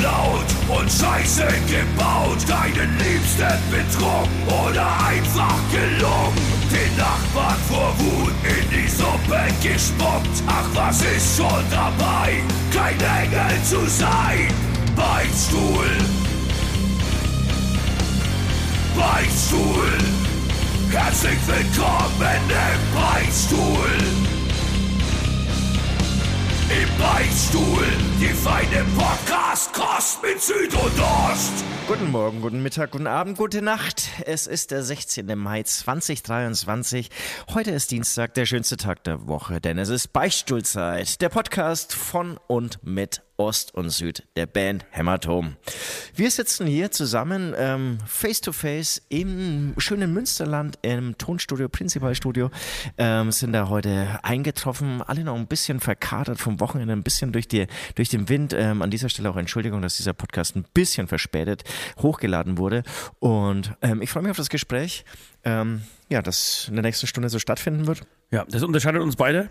geklaut und Scheiße gebaut. Deinen Liebsten betrogen oder einfach gelungen. Den Nachbarn vor Wut in die Suppe gespuckt. Ach, was ist schon dabei, kein Engel zu sein? Beichtstuhl. Beichtstuhl. Herzlich willkommen im Beichtstuhl. Im Beichtstuhl, die feine Podcast-Kost mit Süd und Ost. Guten Morgen, guten Mittag, guten Abend, gute Nacht. Es ist der 16. Mai 2023. Heute ist Dienstag, der schönste Tag der Woche, denn es ist Beichtstuhlzeit. Der Podcast von und mit Ost und Süd der Band Hämatom. Wir sitzen hier zusammen ähm, face to face im schönen Münsterland im Tonstudio, Prinzipalstudio, ähm, sind da heute eingetroffen, alle noch ein bisschen verkatert vom Wochenende, ein bisschen durch, die, durch den Wind. Ähm, an dieser Stelle auch Entschuldigung, dass dieser Podcast ein bisschen verspätet hochgeladen wurde. Und ähm, ich freue mich auf das Gespräch, ähm, ja, das in der nächsten Stunde so stattfinden wird. Ja, das unterscheidet uns beide.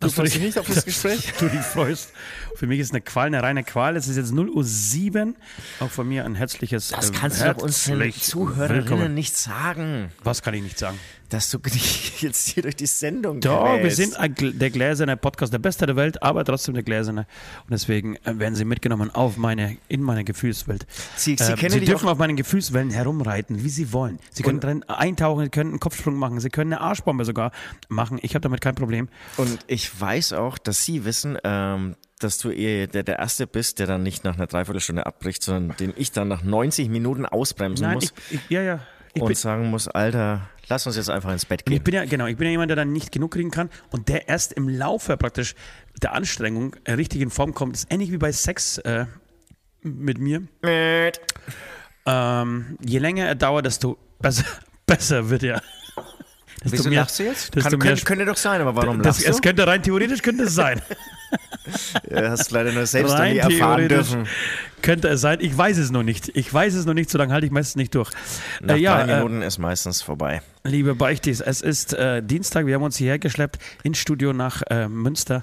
Du freust dich nicht auf das Gespräch? du dich freust. Für mich ist eine Qual, eine reine Qual. Es ist jetzt 0.07 Uhr. Auch von mir ein herzliches Das kannst du doch unseren Zuhörerinnen willkommen. nicht sagen. Was kann ich nicht sagen? Dass du jetzt hier durch die Sendung Doch, wir sind ein, der gläserne Podcast, der beste der Welt, aber trotzdem der gläserne. Und deswegen äh, werden sie mitgenommen auf meine, in meine Gefühlswelt. Sie, sie, äh, sie dürfen auf meinen Gefühlswellen herumreiten, wie sie wollen. Sie können drin eintauchen, sie können einen Kopfsprung machen, sie können eine Arschbombe sogar machen. Ich habe damit kein Problem. Und ich weiß auch, dass Sie wissen, ähm, dass du eh der, der Erste bist, der dann nicht nach einer Dreiviertelstunde abbricht, sondern den ich dann nach 90 Minuten ausbremsen Nein, muss. Ich, ich, ja, ja. Ich und sagen muss, Alter, lass uns jetzt einfach ins Bett gehen. Ich bin ja, genau, ich bin ja jemand, der dann nicht genug kriegen kann und der erst im Laufe praktisch der Anstrengung richtig in Form kommt. Das ist ähnlich wie bei Sex äh, mit mir. Ähm, je länger er dauert, desto besser, besser wird er. Desto Wieso mehr, lachst du jetzt? Kann, könnte, könnte doch sein, aber warum das, lachst du? Es könnte rein theoretisch könnte es sein. ja, hast leider nur selbst noch nie erfahren dürfen. Könnte es sein. Ich weiß es noch nicht. Ich weiß es noch nicht, so lange halte ich meistens nicht durch. Nach äh, ja, drei Minuten äh, ist meistens vorbei. Liebe Beichtis, es ist äh, Dienstag. Wir haben uns hierher geschleppt ins Studio nach äh, Münster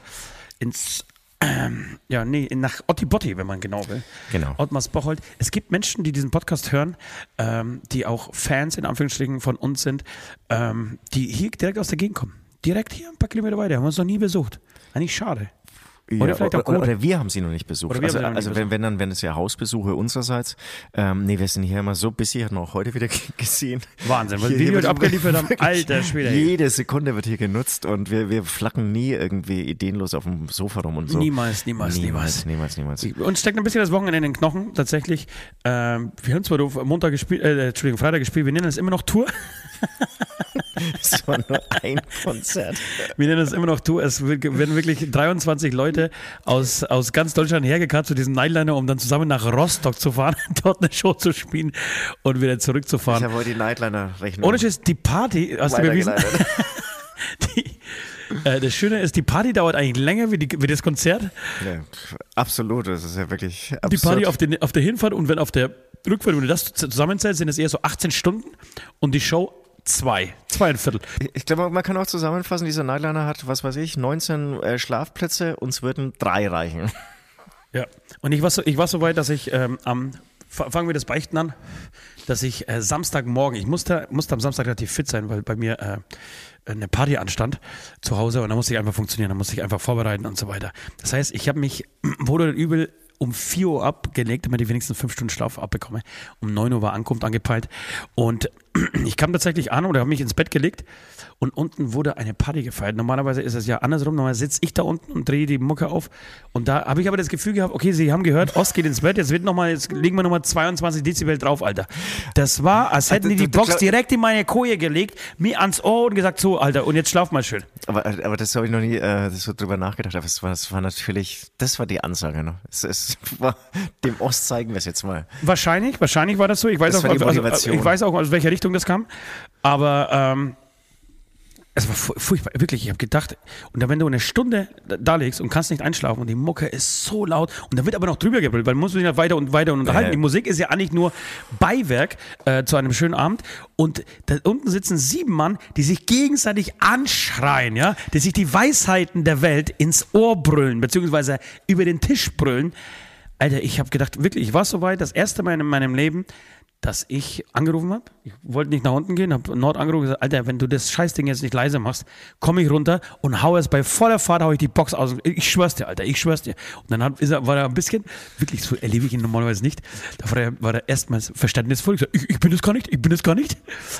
ins ähm, ja, nee, nach Otti Botti, wenn man genau will. Genau. Ottmars Bocholt. Es gibt Menschen, die diesen Podcast hören, ähm, die auch Fans in Anführungsstrichen von uns sind, ähm, die hier direkt aus der Gegend kommen. Direkt hier ein paar Kilometer weiter. Haben wir uns noch nie besucht. Eigentlich schade. Oder, ja, vielleicht auch oder, oder, wir haben sie noch nicht besucht. Also, also wenn, besucht. wenn dann, wenn es ja Hausbesuche unsererseits. Ähm, nee, wir sind hier immer so busy, hatten auch heute wieder gesehen. Wahnsinn, weil wir abgeliefert haben. Alter Schwede. Jede Sekunde wird hier genutzt und wir, wir flacken nie irgendwie ideenlos auf dem Sofa rum und so. Niemals, niemals, niemals. Niemals, niemals. niemals. Uns steckt ein bisschen das Wochenende in den Knochen, tatsächlich. Ähm, wir haben zwar Montag gespielt, äh, Entschuldigung, Freitag gespielt, wir nennen es immer noch Tour. Es war nur ein Konzert. Wir nennen es immer noch Tour. Es werden wirklich 23 Leute aus, aus ganz Deutschland hergekarrt zu diesem Nightliner, um dann zusammen nach Rostock zu fahren, dort eine Show zu spielen und wieder zurückzufahren. Ich habe heute die Nightliner-Rechnung. Ohne Schiss, die Party, hast du bewiesen? die, äh, das Schöne ist, die Party dauert eigentlich länger wie, die, wie das Konzert. Ja, absolut, das ist ja wirklich absurd. Die Party auf, den, auf der Hinfahrt und wenn auf der Rückfahrt, wenn du das zusammenzählst, sind es eher so 18 Stunden und die Show Zwei. Zweieinviertel. Ich glaube, man kann auch zusammenfassen, dieser Nightliner hat, was weiß ich, 19 äh, Schlafplätze, uns würden drei reichen. Ja, und ich war so, ich war so weit, dass ich ähm, am, fangen wir das Beichten an, dass ich äh, Samstagmorgen, ich musste, musste am Samstag relativ fit sein, weil bei mir äh, eine Party anstand zu Hause und da musste ich einfach funktionieren, da musste ich einfach vorbereiten und so weiter. Das heißt, ich habe mich wohl oder übel um 4 Uhr abgelegt, damit ich wenigstens 5 Stunden Schlaf abbekomme. Um 9 Uhr war Ankunft angepeilt und ich kam tatsächlich an oder habe mich ins Bett gelegt und unten wurde eine Party gefeiert. Normalerweise ist es ja andersrum. Normalerweise sitze ich da unten und drehe die Mucke auf. Und da habe ich aber das Gefühl gehabt, okay, Sie haben gehört, Ost geht ins Bett, jetzt wird noch mal, jetzt legen wir nochmal 22 Dezibel drauf, Alter. Das war, als hätten die die Box direkt in meine Koje gelegt, mir ans Ohr und gesagt, so, Alter, und jetzt schlaf mal schön. Aber, aber das habe ich noch nie äh, so drüber nachgedacht. Aber es war, das war natürlich, das war die Ansage. Ne? Es, es war, dem Ost zeigen wir es jetzt mal. Wahrscheinlich, wahrscheinlich war das so. Ich weiß, auch, also, ich weiß auch, aus welcher Richtung das kam. Aber ähm, es war furchtbar, wirklich. Ich habe gedacht, und dann, wenn du eine Stunde da legst und kannst nicht einschlafen und die Mucke ist so laut und dann wird aber noch drüber gebrüllt, weil man muss sich ja weiter und weiter und unterhalten. Ja. Die Musik ist ja eigentlich nur Beiwerk äh, zu einem schönen Abend und da unten sitzen sieben Mann, die sich gegenseitig anschreien, ja, die sich die Weisheiten der Welt ins Ohr brüllen, beziehungsweise über den Tisch brüllen. Alter, ich habe gedacht, wirklich, ich war so weit, das erste Mal in meinem Leben, dass ich angerufen habe. Ich wollte nicht nach unten gehen, habe Nord angerufen und gesagt, Alter, wenn du das Scheißding jetzt nicht leise machst, komme ich runter und hau es bei voller Fahrt, hau ich die Box aus. Ich schwör's dir, Alter, ich schwör's dir. Und dann hat, ist er, war er ein bisschen, wirklich so erlebe ich ihn normalerweise nicht, da war er, war er erstmals verständnisvoll. Ich, ich, ich bin es gar nicht, ich bin es gar nicht.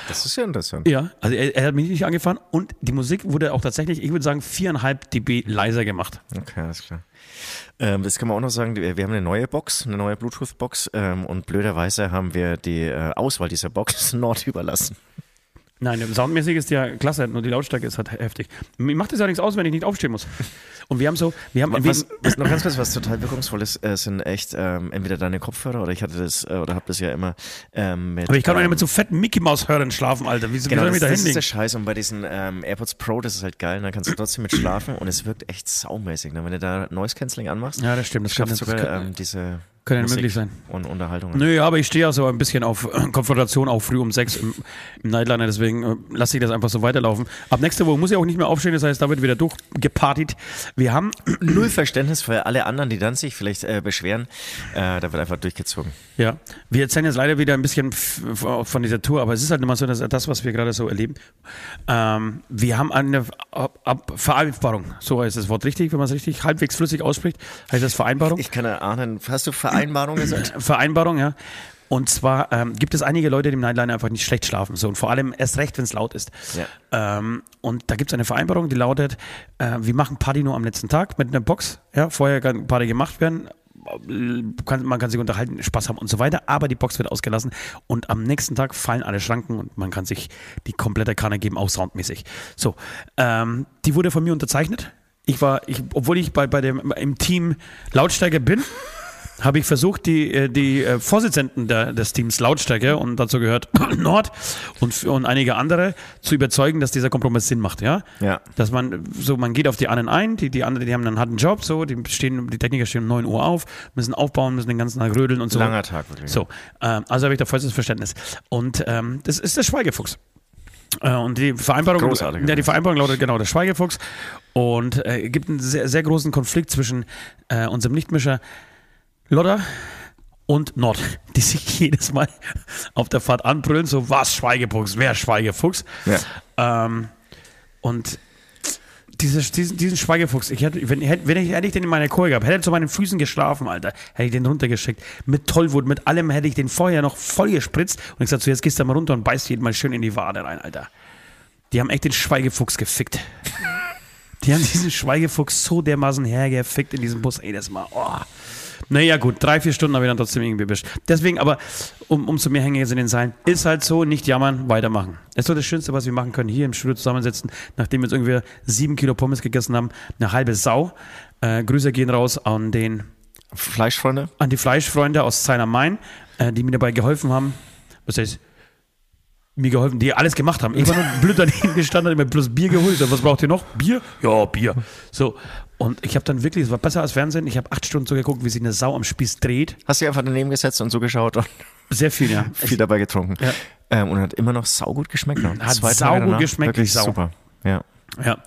Das ist ja interessant. Ja, also er, er hat mich nicht angefahren und die Musik wurde auch tatsächlich, ich würde sagen, viereinhalb dB leiser gemacht. Okay, alles klar. Ähm, das kann man auch noch sagen, wir wir haben eine neue Box, eine neue Bluetooth-Box ähm, und blöderweise haben wir die äh, Auswahl dieser Box Nord überlassen. Nein, soundmäßig ist ja klasse, nur die Lautstärke ist halt heftig. Mir macht das ja nichts aus, wenn ich nicht aufstehen muss. Und wir haben so, wir haben, Was, was noch ganz kurz, was total wirkungsvoll ist, äh, sind echt ähm, entweder deine Kopfhörer oder ich hatte das äh, oder habe das ja immer ähm, mit. aber ich kann doch ähm, nicht mit so fetten Mickey Maus Hörern schlafen, Alter. Wie, wie Genau, soll das, ich mich da das ist der? Scheiß und bei diesen ähm, AirPods Pro, das ist halt geil, da kannst du trotzdem mit schlafen und es wirkt echt saumäßig, ne? wenn du da Noise Cancelling anmachst. Ja, das stimmt, das das sogar kann- ähm, diese kann ja möglich sein. und Unterhaltung. Nö, ja, aber ich stehe ja so ein bisschen auf äh, Konfrontation auch früh um sechs im, im Nightliner, deswegen äh, lasse ich das einfach so weiterlaufen. Ab nächste Woche muss ich auch nicht mehr aufstehen, das heißt, da wird wieder durchgepartigt. Wir haben, Null Verständnis für alle anderen, die dann sich vielleicht äh, beschweren. Äh, da wird einfach durchgezogen. ja, wir erzählen jetzt leider wieder ein bisschen von dieser Tour, aber es ist halt immer so, dass das, was wir gerade so erleben. Ähm, wir haben eine Ab Ab Vereinbarung, so heißt das Wort richtig, wenn man es richtig halbwegs flüssig ausspricht, heißt das Vereinbarung. Ich kann erahnen, hast du Vereinbarung gesagt? Vereinbarung, ja. Und zwar ähm, gibt es einige Leute, die im Nightliner einfach nicht schlecht schlafen. So, und vor allem erst recht, wenn es laut ist. Ähm, und da gibt es eine Vereinbarung, die lautet, äh, wir machen Party nur am letzten Tag mit einer Box. Ja, vorher kann Party gemacht werden. Kann, man kann sich unterhalten, Spaß haben und so weiter, aber die Box wird ausgelassen und am nächsten Tag fallen alle Schranken und man kann sich die komplette Kanne geben, auch soundmäßig. So, ähm, die wurde von mir unterzeichnet. Ich war, ich, obwohl ich bei, bei dem, im Team Lautstärke bin, habe ich versucht, die, äh, die äh, Vorsitzenden der, des Teams Lautstärke, und dazu gehört Nord und, und einige andere, zu überzeugen, dass dieser Kompromiss Sinn macht, ja? Ja. Dass man, so, man geht auf die einen ein, die, die anderen, die haben einen harten Job, so, die stehen, die Techniker stehen um 9 Uhr auf, müssen aufbauen, müssen den ganzen Tag rödeln und so. Langer Tag wirklich. So, ähm, also habe ich da vollstes Verständnis. Und ähm, das ist der Schweigefuchs. Äh, und die Vereinbarung, Großartig. ja, die Vereinbarung lautet genau der Schweigefuchs und äh, gibt einen sehr, sehr großen Konflikt zwischen äh, unserem Lichtmischer Lodder und Nord, die sich jedes Mal auf der Fahrt anbrüllen, so was Schweigefuchs, wer Schweigefuchs. Ja. Ähm, und dieses, diesen, diesen Schweigefuchs, ich hätte, wenn, hätte, wenn ich, hätte ich den in meiner Kohle gehabt, hätte er zu meinen Füßen geschlafen, Alter, hätte ich den runtergeschickt. Mit Tollwut, mit allem hätte ich den vorher noch voll gespritzt und ich gesagt, so jetzt gehst du mal runter und beißt jeden mal schön in die Wade rein, Alter. Die haben echt den Schweigefuchs gefickt. Die haben diesen Schweigefuchs so dermaßen hergefickt in diesem Bus, ey, das mal, oh. Naja, gut, drei, vier Stunden habe ich dann trotzdem irgendwie erwischt. Deswegen aber, um, umso mehr hänge ich jetzt in den Seilen, ist halt so, nicht jammern, weitermachen. Das ist so das Schönste, was wir machen können, hier im Studio zusammensitzen, nachdem wir jetzt irgendwie sieben Kilo Pommes gegessen haben, eine halbe Sau. Äh, Grüße gehen raus an den, Fleischfreunde? an die Fleischfreunde aus Zeiner Main, äh, die mir dabei geholfen haben. Was heißt, mir geholfen, die alles gemacht haben. Ich war nur blöd daneben gestanden, habe mir bloß Bier geholt. Was braucht ihr noch? Bier? Ja, Bier. So. Und ich habe dann wirklich, es war besser als Fernsehen, ich habe acht Stunden so geguckt, wie sich eine Sau am Spieß dreht. Hast du einfach daneben gesetzt und so geschaut und Sehr viel, ja. viel dabei getrunken. Ja. Ähm, und hat immer noch saugut geschmeckt. Noch. Hat Zwei Tage saugut geschmeckt, Wirklich Sau. super. Ja. Ja.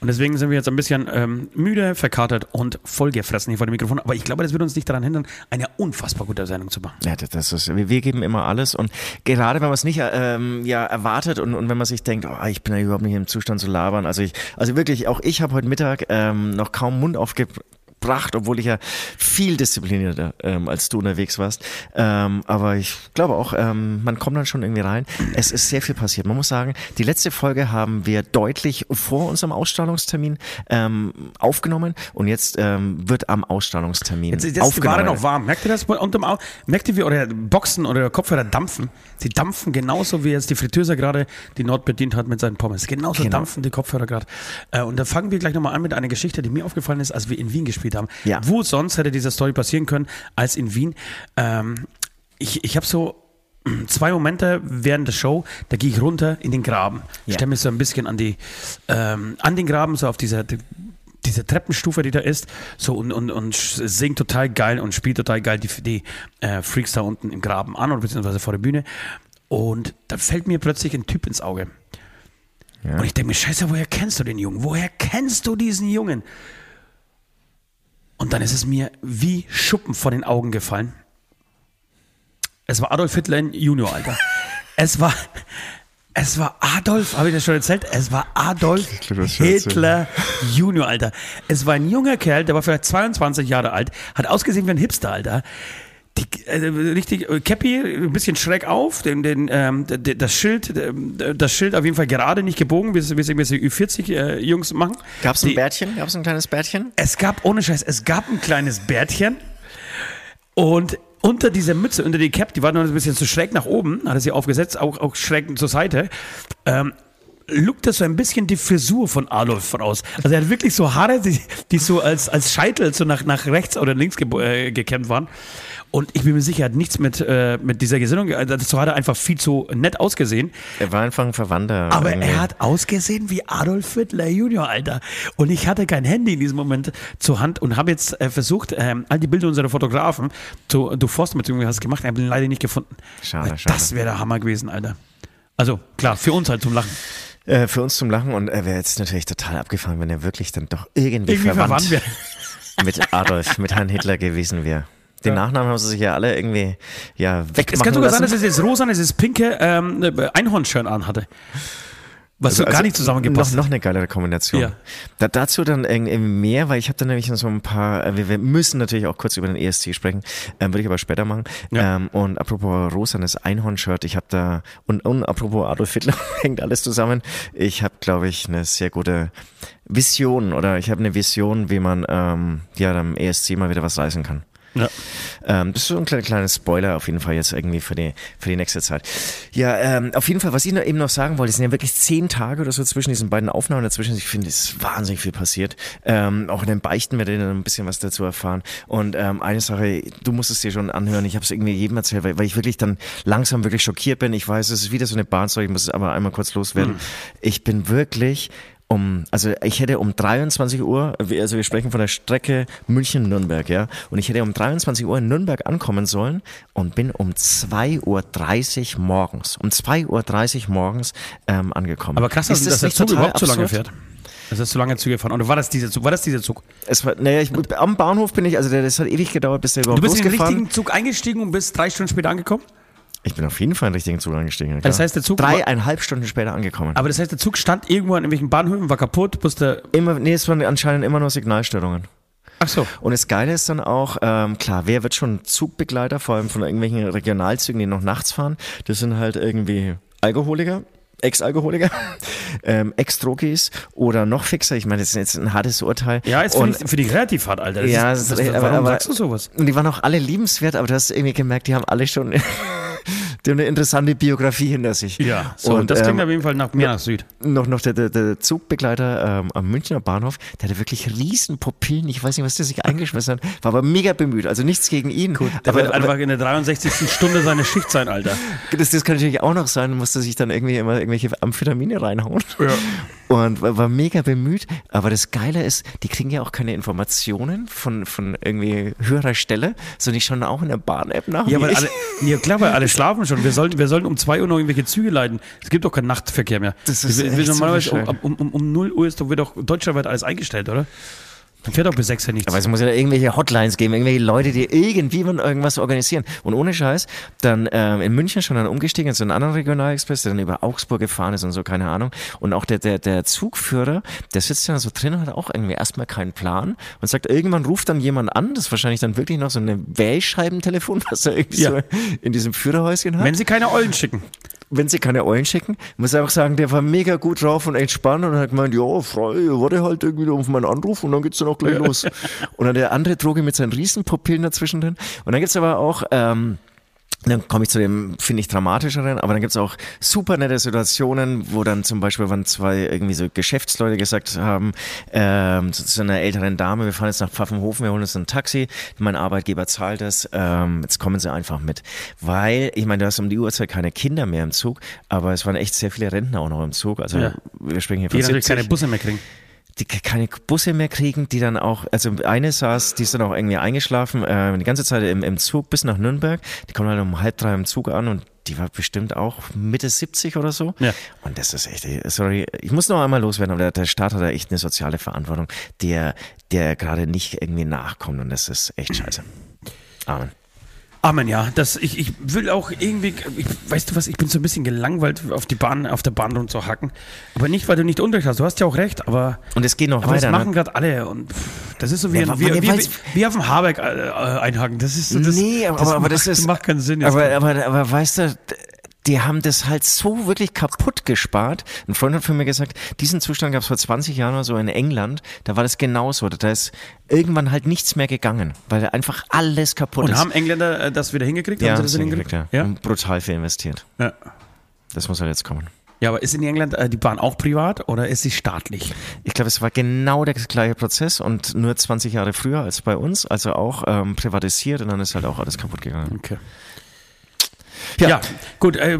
Und deswegen sind wir jetzt ein bisschen ähm, müde, verkatert und vollgefressen hier vor dem Mikrofon. Aber ich glaube, das wird uns nicht daran hindern, eine unfassbar gute Sendung zu machen. Ja, das- ist, wir geben immer alles und gerade wenn man es nicht ähm, ja, erwartet und, und wenn man sich denkt, oh, ich bin ja überhaupt nicht im Zustand zu labern, also ich, also wirklich, auch ich habe heute Mittag ähm, noch kaum Mund aufgebracht, obwohl ich ja viel disziplinierter ähm, als du unterwegs warst, ähm, aber ich glaube auch, ähm, man kommt dann schon irgendwie rein. Es ist sehr viel passiert. Man muss sagen, die letzte Folge haben wir deutlich vor unserem Ausstrahlungstermin ähm, aufgenommen und jetzt ähm, wird am Ausstrahlungstermin Jetzt, jetzt aufgenommen. Ware noch warm. Merkt ihr das? Unterm Au Merkt ihr, wie eure Boxen oder Kopfhörer dampfen? Sie dampfen genauso, wie jetzt die Fritteuse gerade die Nord bedient hat mit seinen Pommes. Genauso Genau. dampfen die Kopfhörer gerade. Äh, und da fangen wir gleich nochmal an mit einer Geschichte, die mir aufgefallen ist, als wir in Wien gespielt haben. Ja. Wo sonst hätte diese Story passieren können, als in Wien. Ähm, ich ich habe so zwei Momente während der Show, da gehe ich runter in den Graben. Ja. Stelle mich so ein bisschen an die, ähm, an den Graben, so auf dieser, diese Treppenstufe, die da ist, so und, und, und singt total geil und spielt total geil die, die äh, Freaks da unten im Graben an oder beziehungsweise vor der Bühne. Und da fällt mir plötzlich ein Typ ins Auge. Ja. Und ich denke mir, scheiße, woher kennst du den Jungen? Woher kennst du diesen Jungen? Und dann ist es mir wie Schuppen vor den Augen gefallen. Es war Adolf Hitler Junior, Alter. es war, es war Adolf, habe ich das schon erzählt? Es war Adolf Hitler Junior, Alter. Es war ein junger Kerl, der war vielleicht 22 Jahre alt, hat ausgesehen wie ein Hipster, Alter. Die, äh, richtig, äh, Cappy, ein bisschen schräg auf, den, den, ähm, das Schild, das Schild auf jeden Fall gerade nicht gebogen, wie es irgendwelche Ü40-Jungs äh, machen. Gab es ein Bärtchen? Gab es ein kleines Bärtchen? Es gab, ohne Scheiß, es gab ein kleines Bärtchen und unter dieser Mütze, unter die Cap, die war noch ein bisschen zu schräg nach oben, hat er sie aufgesetzt, auch, auch schräg zur Seite. Ähm, lookt das so ein bisschen die Frisur von Adolf voraus. Also er hat wirklich so Haare, die, die so als, als Scheitel so nach, nach rechts oder links ge äh, gekämmt waren. Und ich bin mir sicher, er hat nichts mit, äh, mit dieser Gesinnung, also dazu hat er einfach viel zu nett ausgesehen. Er war einfach ein Verwandter. Aber irgendwie. er hat ausgesehen wie Adolf Hitler Junior, Alter. Und ich hatte kein Handy in diesem Moment zur Hand und habe jetzt äh, versucht, ähm, all die Bilder unserer Fotografen zu durchforsten, beziehungsweise hast gemacht, ich habe ihn leider nicht gefunden. Schade, schade. Das wäre der Hammer gewesen, Alter. Also klar, für uns halt zum Lachen. Äh, für uns zum Lachen und er wäre jetzt natürlich total abgefahren, wenn er wirklich dann doch irgendwie, irgendwie verwandt, verwandt mit Adolf, mit Herrn Hitler gewesen wäre. Den ja. Nachnamen haben sie sich ja alle irgendwie ja, wegmachen Es kann sogar lassen. sein, dass es jetzt rosa, es ist pinke ähm, Einhornschirn anhatte. Was also, so gar also nicht zusammengepasst. Noch, noch eine geilere Kombination. Ja. Da, dazu dann irgendwie mehr, weil ich habe dann nämlich so ein paar, äh, wir, wir, müssen natürlich auch kurz über den ESC sprechen, ähm, würde ich aber später machen. Ja. Ähm, und apropos rosanes Einhorn-Shirt, ich habe da, und, und apropos Adolf Hitler, hängt alles zusammen. Ich habe, glaube ich, eine sehr gute Vision oder ich habe eine Vision, wie man ähm, ja am ESC mal wieder was reißen kann. Ja. Ähm, das ist so ein kleiner, kleiner Spoiler auf jeden Fall jetzt irgendwie für die, für die nächste Zeit. Ja, ähm, auf jeden Fall, was ich noch, eben noch sagen wollte, es sind ja wirklich zehn Tage oder so zwischen diesen beiden Aufnahmen dazwischen. Ich finde, es ist wahnsinnig viel passiert. Ähm, auch in den Beichten werdet ihr dann ein bisschen was dazu erfahren. Und ähm, eine Sache, du musst es dir schon anhören, ich habe es irgendwie jedem erzählt, weil, weil ich wirklich dann langsam wirklich schockiert bin. Ich weiß, es ist wieder so eine Bahnzeug, ich muss es aber einmal kurz loswerden. Mhm. Ich bin wirklich um, also ich hätte um 23 Uhr, also wir sprechen von der Strecke München-Nürnberg, ja, und ich hätte um 23 Uhr in Nürnberg ankommen sollen und bin um 2.30 Uhr morgens, um 2.30 Uhr morgens ähm, angekommen. Aber krass, ist dass das der Zug überhaupt zu lange fährt. Das ist zu lange Züge gefahren. Oder war das dieser Zug? War das dieser Zug? Es war, naja, ich, am Bahnhof bin ich, also das hat ewig gedauert, bis der überhaupt Du bist in den richtigen Zug eingestiegen und bist drei Stunden später angekommen? Ich bin auf jeden Fall in den richtigen Zug angestiegen. Klar. Das heißt, der Zug dreieinhalb Stunden später angekommen. Aber das heißt, der Zug stand irgendwo an irgendwelchen Bahnhöfen, war kaputt, musste. Immer, nee, es waren anscheinend immer nur Signalstörungen. Ach so. Und das Geile ist dann auch, ähm, klar, wer wird schon Zugbegleiter, vor allem von irgendwelchen Regionalzügen, die noch nachts fahren? Das sind halt irgendwie Alkoholiker, Ex-Alkoholiker, ähm, Ex-Drogis oder noch fixer. Ich meine, das ist jetzt ein hartes Urteil. Ja, jetzt und, für die Kreativfahrt, Alter. Das ja, ist, das, das, aber, warum aber, sagst du sowas? Und die waren auch alle liebenswert, aber du hast irgendwie gemerkt, die haben alle schon die haben eine interessante Biografie hinter sich. Ja, so, und das klingt ähm, auf jeden Fall nach mehr nach Süd. Noch, noch der, der, der Zugbegleiter ähm, am Münchner Bahnhof, der hatte wirklich riesen Pupillen. Ich weiß nicht, was der sich eingeschmissen hat. War aber mega bemüht. Also nichts gegen ihn. Gut, der aber, wird einfach in der 63. Stunde seine Schicht sein, Alter. Das, das kann natürlich auch noch sein, musste sich dann irgendwie immer irgendwelche Amphetamine reinhauen. Ja. Und war, war mega bemüht. Aber das Geile ist, die kriegen ja auch keine Informationen von, von irgendwie höherer Stelle, sondern die schauen auch in der Bahn-App nach. Ja, weil alle, ja, klar, weil alle schlafen schon. Wir sollten, wir sollten um 2 Uhr noch irgendwelche Züge leiten. Es gibt doch keinen Nachtverkehr mehr. Das ist wir, wir normalerweise um, um, um, um 0 Uhr ist doch, wird doch deutschlandweit alles eingestellt, oder? Dann fährt auch bis sechs ja nichts. Aber es muss ja irgendwelche Hotlines geben, irgendwelche Leute, die irgendwie irgendwas organisieren. Und ohne Scheiß, dann ähm, in München schon dann umgestiegen so einen anderen Regionalexpress, der dann über Augsburg gefahren ist und so, keine Ahnung. Und auch der, der, der Zugführer, der sitzt ja so drin und hat auch irgendwie erstmal keinen Plan und sagt, irgendwann ruft dann jemand an, das ist wahrscheinlich dann wirklich noch so ein Wählscheibentelefon, was er irgendwie ja. so in diesem Führerhäuschen hat. Wenn sie keine Eulen schicken wenn sie keine Eulen schicken, muss ich auch sagen, der war mega gut drauf und entspannt und hat gemeint, ja, frei, warte halt irgendwie auf meinen Anruf und dann geht's dann auch gleich los. Und dann der andere Droge mit seinen Riesenpupillen dazwischen drin. Und dann gibt's aber auch, ähm, dann komme ich zu dem, finde ich, dramatischeren, aber dann gibt's auch super nette Situationen, wo dann zum Beispiel, wenn zwei irgendwie so Geschäftsleute gesagt haben, ähm, zu, zu einer älteren Dame, wir fahren jetzt nach Pfaffenhofen, wir holen uns ein Taxi, mein Arbeitgeber zahlt das, ähm, jetzt kommen sie einfach mit. Weil, ich meine, du hast um die Uhrzeit keine Kinder mehr im Zug, aber es waren echt sehr viele Rentner auch noch im Zug, also ja. wir sprechen hier von Die 70. keine Busse mehr kriegen die keine Busse mehr kriegen, die dann auch, also eine saß, die ist dann auch irgendwie eingeschlafen, äh, die ganze Zeit im, im Zug bis nach Nürnberg. Die kommen halt um halb drei im Zug an und die war bestimmt auch Mitte 70 oder so. Ja. Und das ist echt, sorry, ich muss noch einmal loswerden, aber der, der Staat hat da echt eine soziale Verantwortung, der, der gerade nicht irgendwie nachkommt und das ist echt scheiße. Amen. Amen, ja. Das, ich, ich will auch irgendwie, ich, weißt du was, ich bin so ein bisschen gelangweilt, auf die Bahn, auf der Bahn rumzuhacken. Aber nicht, weil du nicht Unrecht hast. Du hast ja auch recht, aber. Und es geht noch aber weiter. das machen ne? gerade alle und das ist so wie, Ja, ein, wie, wie, wie, wie auf dem Habeck äh, äh, einhaken. Das ist so, das, nee, aber, das aber macht, das ist. macht keinen Sinn. jetzt. Aber, aber, aber weißt du, die haben das halt so wirklich kaputt gespart. Ein Freund hat von mir gesagt, diesen Zustand gab es vor 20 Jahren oder so in England. Da war das genauso. Da ist irgendwann halt nichts mehr gegangen, weil einfach alles kaputt und ist. haben Engländer äh, das wieder hingekriegt? ja, haben sie das das hingekriegt, ja. Ja? Und brutal viel investiert. ja. Das muss halt jetzt kommen. Ja, aber ist in England äh, die Bahn auch privat oder ist sie staatlich? Ich glaube, es war genau der gleiche Prozess und nur 20 Jahre früher als bei uns, also auch ähm, privatisiert und dann ist halt auch alles kaputt gegangen. Okay. Ja, gut, äh,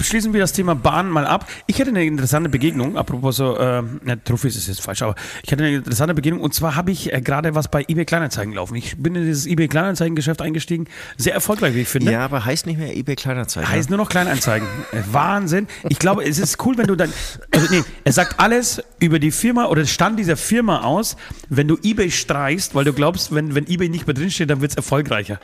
schließen wir das Thema Bahn mal ab. Ich hatte eine interessante Begegnung, apropos so, äh, ne, Trophys ist jetzt falsch, aber ich hatte eine interessante Begegnung und zwar habe ich äh, gerade was bei eBay Kleinanzeigen laufen. Ich bin in dieses eBay Kleinanzeigen-Geschäft eingestiegen, sehr erfolgreich, wie ich finde. Ja, aber heißt nicht mehr eBay Kleinanzeigen. Heißt nur noch Kleinanzeigen. Äh, Wahnsinn. Ich glaube, es ist cool, wenn du dann. Also nee, er sagt alles über die Firma oder den Stand dieser Firma aus, wenn du Ebay streichst, weil du glaubst, wenn, wenn Ebay nicht mehr drinsteht, dann wird es erfolgreicher.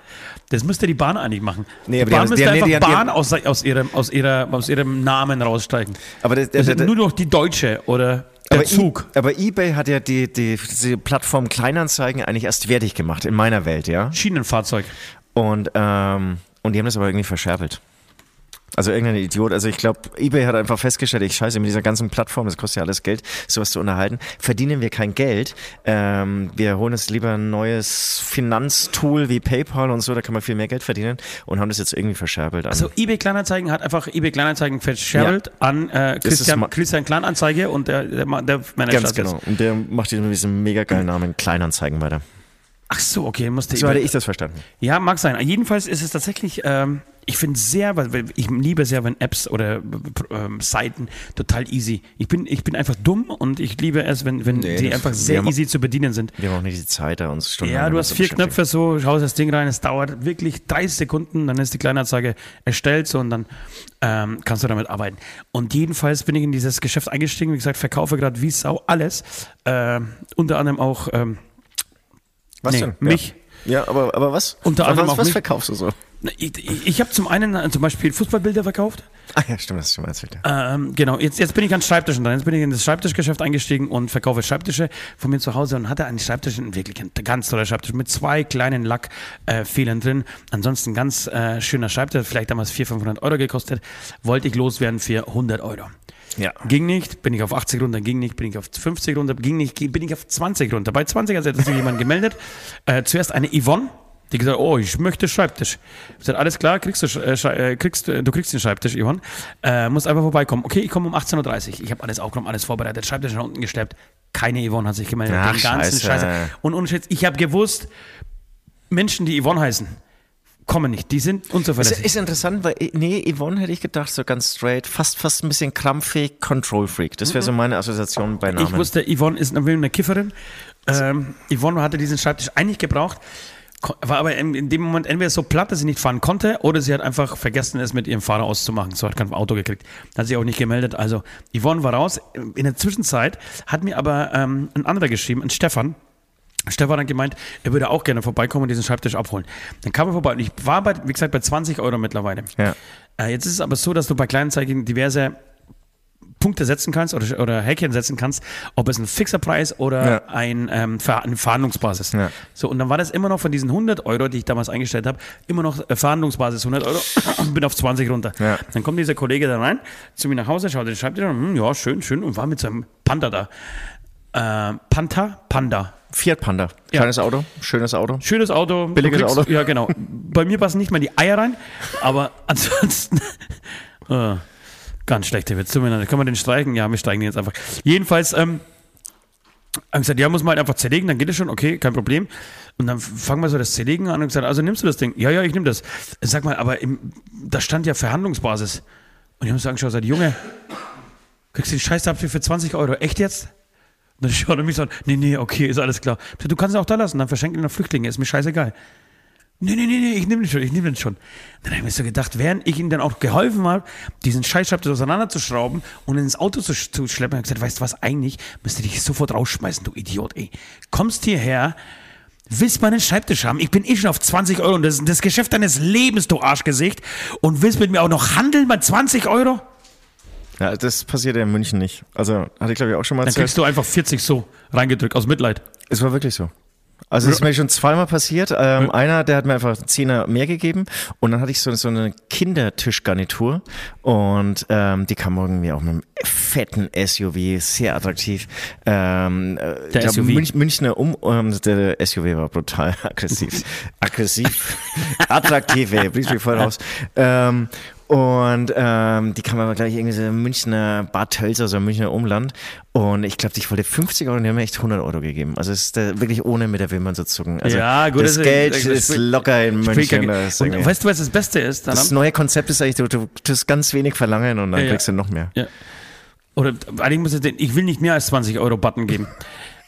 Das müsste die Bahn eigentlich machen. Nee, die aber die Bahn haben- müsste die haben- einfach die die Bahn aus, aus, ihrem, aus, ihrer, aus ihrem Namen raussteigen. aber das, Das das, ist nur noch die Deutsche oder der aber, Zug. I, aber eBay hat ja die, die, diese Plattform Kleinanzeigen eigentlich erst wertig gemacht, in meiner Welt, ja. Schienenfahrzeug. Und, ähm, und die haben das aber irgendwie verscherbelt. Also irgendein Idiot, also ich glaube, eBay hat einfach festgestellt, ich scheiße, mit dieser ganzen Plattform, das kostet ja alles Geld, sowas zu unterhalten, verdienen wir kein Geld. Ähm, wir holen uns lieber ein neues Finanztool wie PayPal und so, da kann man viel mehr Geld verdienen und haben das jetzt irgendwie verscherbelt. An, Also eBay Kleinanzeigen hat einfach eBay Kleinanzeigen verscherbelt an äh, Christian, Christian Kleinanzeige und der, der, der Manager ganz ist genau. Und der macht mit diesem mega geilen Namen Kleinanzeigen weiter. Ach so, okay, musste So hatte ich das verstanden. Ja, mag sein. Jedenfalls ist es tatsächlich, ähm, ich finde sehr, ich liebe sehr, wenn Apps oder ähm, Seiten total easy. Ich bin, ich bin einfach dumm und ich liebe es, wenn, wenn Nee, die einfach sehr easy zu bedienen sind. Wir haben auch nicht die Zeit, da uns Stunden Ja, du hast vier Knöpfe so, schaust das Ding rein, es dauert wirklich 30 Sekunden, dann ist die Kleinanzeige erstellt so und dann ähm, kannst du damit arbeiten. Und jedenfalls bin ich in dieses Geschäft eingestiegen, wie gesagt, verkaufe gerade wie Sau alles, ähm, unter anderem auch ähm, Was nee, denn? mich. Ja, aber, aber was? Unter anderem was, auch was mich. verkaufst du so? Ich, ich, ich habe zum einen äh, zum Beispiel Fußballbilder verkauft. Ah ja, stimmt, das ist schon mal erzählt. Ja. Ähm, genau, jetzt, jetzt bin ich an Schreibtischen dran. Jetzt bin ich in das Schreibtischgeschäft eingestiegen und verkaufe Schreibtische von mir zu Hause und hatte einen Schreibtisch, wirklich ein ganz toller Schreibtisch mit zwei kleinen Lackfehlern drin. Ansonsten ganz äh, schöner Schreibtisch, vielleicht damals 400, 500 Euro gekostet. Wollte ich loswerden für 100 Euro. Ja. Ging nicht, bin ich auf 80 runter, ging nicht, bin ich auf 50 runter, ging nicht, bin ich auf 20 runter. Bei 20 hat sich jemand gemeldet. Äh, zuerst eine Yvonne, die gesagt, oh, ich möchte Schreibtisch. Ich gesagt, alles klar, kriegst du, äh, äh, kriegst, du- du kriegst den Schreibtisch, Yvonne. Äh, musst einfach vorbeikommen. Okay, ich komme um 18.30 Uhr. Ich habe alles aufgenommen, alles vorbereitet, Schreibtisch nach unten geschleppt. Keine Yvonne hat sich gemeldet. Ach, den ganzen Scheiße. Scheiße. Und unschätzt, ich habe gewusst, Menschen, die Yvonne heißen, kommen nicht. Die sind Ist, unzuverlässig. ist interessant, weil, nee, Yvonne hätte ich gedacht, so ganz straight, fast, fast ein bisschen krampfig, Control Freak. Das wäre so meine Assoziation bei Namen. Ich wusste, Yvonne ist eine, Kifferin. Ähm, Yvonne hatte diesen Schreibtisch eigentlich gebraucht, war aber in, in dem Moment entweder so platt, dass sie nicht fahren konnte, oder sie hat einfach vergessen, es mit ihrem Fahrer auszumachen. So hat kein Auto gekriegt. Hat sich auch nicht gemeldet. Also Yvonne war raus. In der Zwischenzeit hat mir aber ähm, ein anderer geschrieben, ein Stefan. Stefan hat gemeint, er würde auch gerne vorbeikommen und diesen Schreibtisch abholen. Dann kam er vorbei und ich war, bei, wie gesagt, bei 20 Euro mittlerweile. Ja. Äh, jetzt ist es aber so, dass du bei Kleinanzeigen diverse Punkte setzen kannst oder, oder Häkchen setzen kannst, ob es ein fixer Preis oder Ja. ein, ähm, Ver eine Verhandlungsbasis. Ja. So, und dann war das immer noch von diesen 100 Euro, die ich damals eingestellt habe, immer noch äh, Verhandlungsbasis 100 Euro und bin auf 20 runter. Ja. Dann kommt dieser Kollege da rein, zu mir nach Hause, schaut den Schreibtisch an, hm, ja, schön, schön, und war mit seinem Panda da. Äh, Panther? Panda. Fiat Panda. Kleines Auto, schönes Auto. Schönes Auto. Billiges kriegst- Auto. Ja, genau. Bei mir passen nicht mal die Eier rein, aber ansonsten. äh, ganz schlechter Witz. Leid. Können wir den streichen? Ja, wir streichen den jetzt einfach. Jedenfalls, ähm, haben gesagt, ja, muss man halt einfach zerlegen, dann geht es schon, okay, kein Problem. Und dann fangen wir so das Zerlegen an und gesagt, also nimmst du das Ding? Ja, ja, ich nehme das. Sag mal, aber im, da stand ja Verhandlungsbasis. Und ich muss sagen, schau, seit Junge, kriegst du den Scheiß ab für 20 Euro. Echt jetzt? Dann schaut er mich so an, nee, nee, okay, ist alles klar. Du kannst es auch da lassen, dann verschenken ihn an Flüchtlinge, ist mir scheißegal. Nee, nee, nee, nee, ich nehme den schon, ich nehme den schon. Dann habe ich mir so gedacht, während ich ihm dann auch geholfen habe, diesen Scheißschreibtisch auseinanderzuschrauben und ins Auto zu, zu schleppen, habe ich gesagt, weißt du was, eigentlich müsste dich sofort rausschmeißen, du Idiot, ey. Kommst hierher, willst meinen Schreibtisch haben, ich bin eh schon auf 20 Euro und das ist das Geschäft deines Lebens, du Arschgesicht, und willst mit mir auch noch handeln bei 20 Euro? Ja, das passiert ja in München nicht. Also, hatte ich glaube ich auch schon mal Dann erzählt. kriegst du einfach 40 so reingedrückt, aus Mitleid. Es war wirklich so. Also es ist mir schon zweimal passiert. Ähm, Einer, der hat mir einfach einen Zehner mehr gegeben und dann hatte ich so, so eine Kindertischgarnitur und ähm, die kam irgendwie auch mit einem fetten SUV, sehr attraktiv. Ähm, äh, ich glaub, SUV. Münch, Münchner um, ähm, der SUV war brutal aggressiv. aggressiv. attraktiv, ey, bringst mich voll raus. Ähm, und ähm, die kam aber gleich irgendwie so Münchner Bad Tölz, also Münchner Umland. Und ich glaube, ich wollte 50 Euro und die haben mir echt 100 Euro gegeben. Also es ist äh, wirklich ohne mit der Wimpern zu zucken. Also Ja, gut, das das- Geld ist das- locker in München. ist Und weißt du, was das Beste ist? daran? das neue Konzept ist eigentlich, du, du tust ganz wenig verlangen und dann ja. kriegst du noch mehr. Ja. Oder eigentlich muss ich den, ich will nicht mehr als 20 Euro Button geben.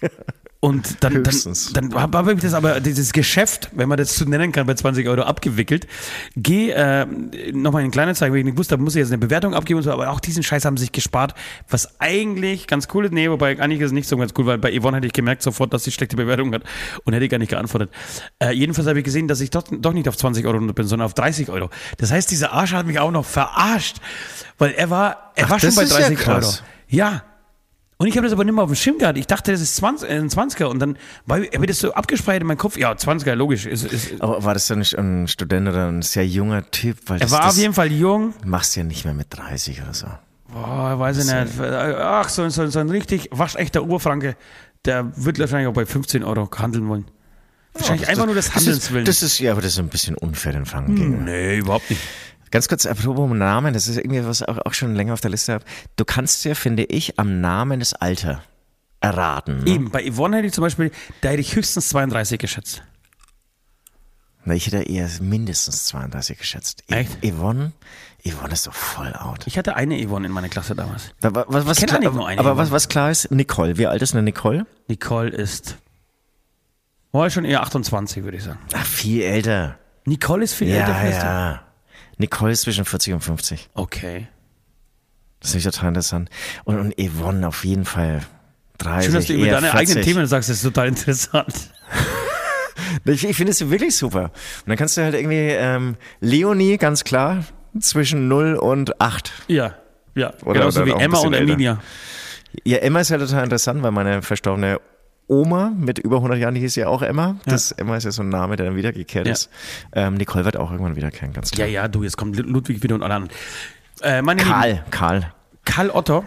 Und dann, dann, Höchstens. dann habe hab ich das aber, dieses Geschäft, wenn man das so nennen kann, bei 20 Euro abgewickelt. Geh äh, nochmal in kleine Zeichen, weil ich nicht wusste, da muss ich jetzt eine Bewertung abgeben und so, aber auch diesen Scheiß haben sie sich gespart, was eigentlich ganz cool ist. Nee, wobei eigentlich ist es nicht so ganz cool, weil bei Yvonne hätte ich gemerkt sofort, dass sie schlechte Bewertung hat und hätte gar nicht geantwortet. Äh, jedenfalls habe ich gesehen, dass ich doch, doch nicht auf 20 Euro bin, sondern auf 30 Euro. Das heißt, dieser Arsch hat mich auch noch verarscht, weil er war, er Ach, war schon bei ist ja 30 Euro. Ja. Und ich habe das aber nicht mehr auf dem Schirm gehabt. Ich dachte, das ist 20, äh, ein 20er. Und dann ich das so abgespeichert in meinem Kopf. Ja, 20er, logisch. Ist, ist, Aber war das dann nicht ein Student oder ein sehr junger Typ? Weil er das, war das auf jeden Fall jung. machst ja nicht mehr mit 30 oder so. Boah, weiß ich nicht. Ach, so, so, so ein richtig waschechter Oberfranke. Der wird wahrscheinlich auch bei 15 Euro handeln wollen. Wahrscheinlich einfach nur des Handelns das ist, willen. Das ist, ja, aber das ist ein bisschen unfair den Franken gegenüber. nee, überhaupt nicht. Ganz kurz, apropos Namen, das ist irgendwie was ich auch, auch schon länger auf der Liste habe. Du kannst ja, finde ich, am Namen das Alter erraten. Ne? Eben, bei Yvonne hätte ich zum Beispiel, da hätte ich höchstens 32 geschätzt. Na, ich hätte eher mindestens 32 geschätzt. E- Echt? Yvonne, Yvonne ist doch voll out. Ich hatte eine Yvonne in meiner Klasse damals. Da, wa- was, was kenn klar, nur eine aber Yvonne. was, was klar ist, Nicole. Wie alt ist eine Nicole? Nicole ist, war schon eher 28, würde ich sagen. Ach, viel älter. Nicole ist viel älter, Ja, findest du? ja. Nicole ist zwischen 40 und 50. Okay. Das ist nicht total interessant. Und, und Yvonne auf jeden Fall 30. Schön, dass du über deine 40. eigenen Themen sagst, das ist total interessant. Ich, ich finde es wirklich super. Und dann kannst du halt irgendwie ähm, Leonie, ganz klar, zwischen 0 und 8. Ja, ja. Oder Genauso dann wie Emma und. Emilia. Ja, Emma ist ja total interessant, weil meine verstorbene Oma mit über 100 Jahren, die hieß ja auch Emma. Das Emma ist ja so ein Name, der dann wiedergekehrt Ja. ist. Ähm, Nicole wird auch irgendwann wiederkehren, ganz Ja, klar. ja, du, jetzt kommt Ludwig wieder und alle anderen. Äh, meine Lieben, Karl, Karl. Karl Otto.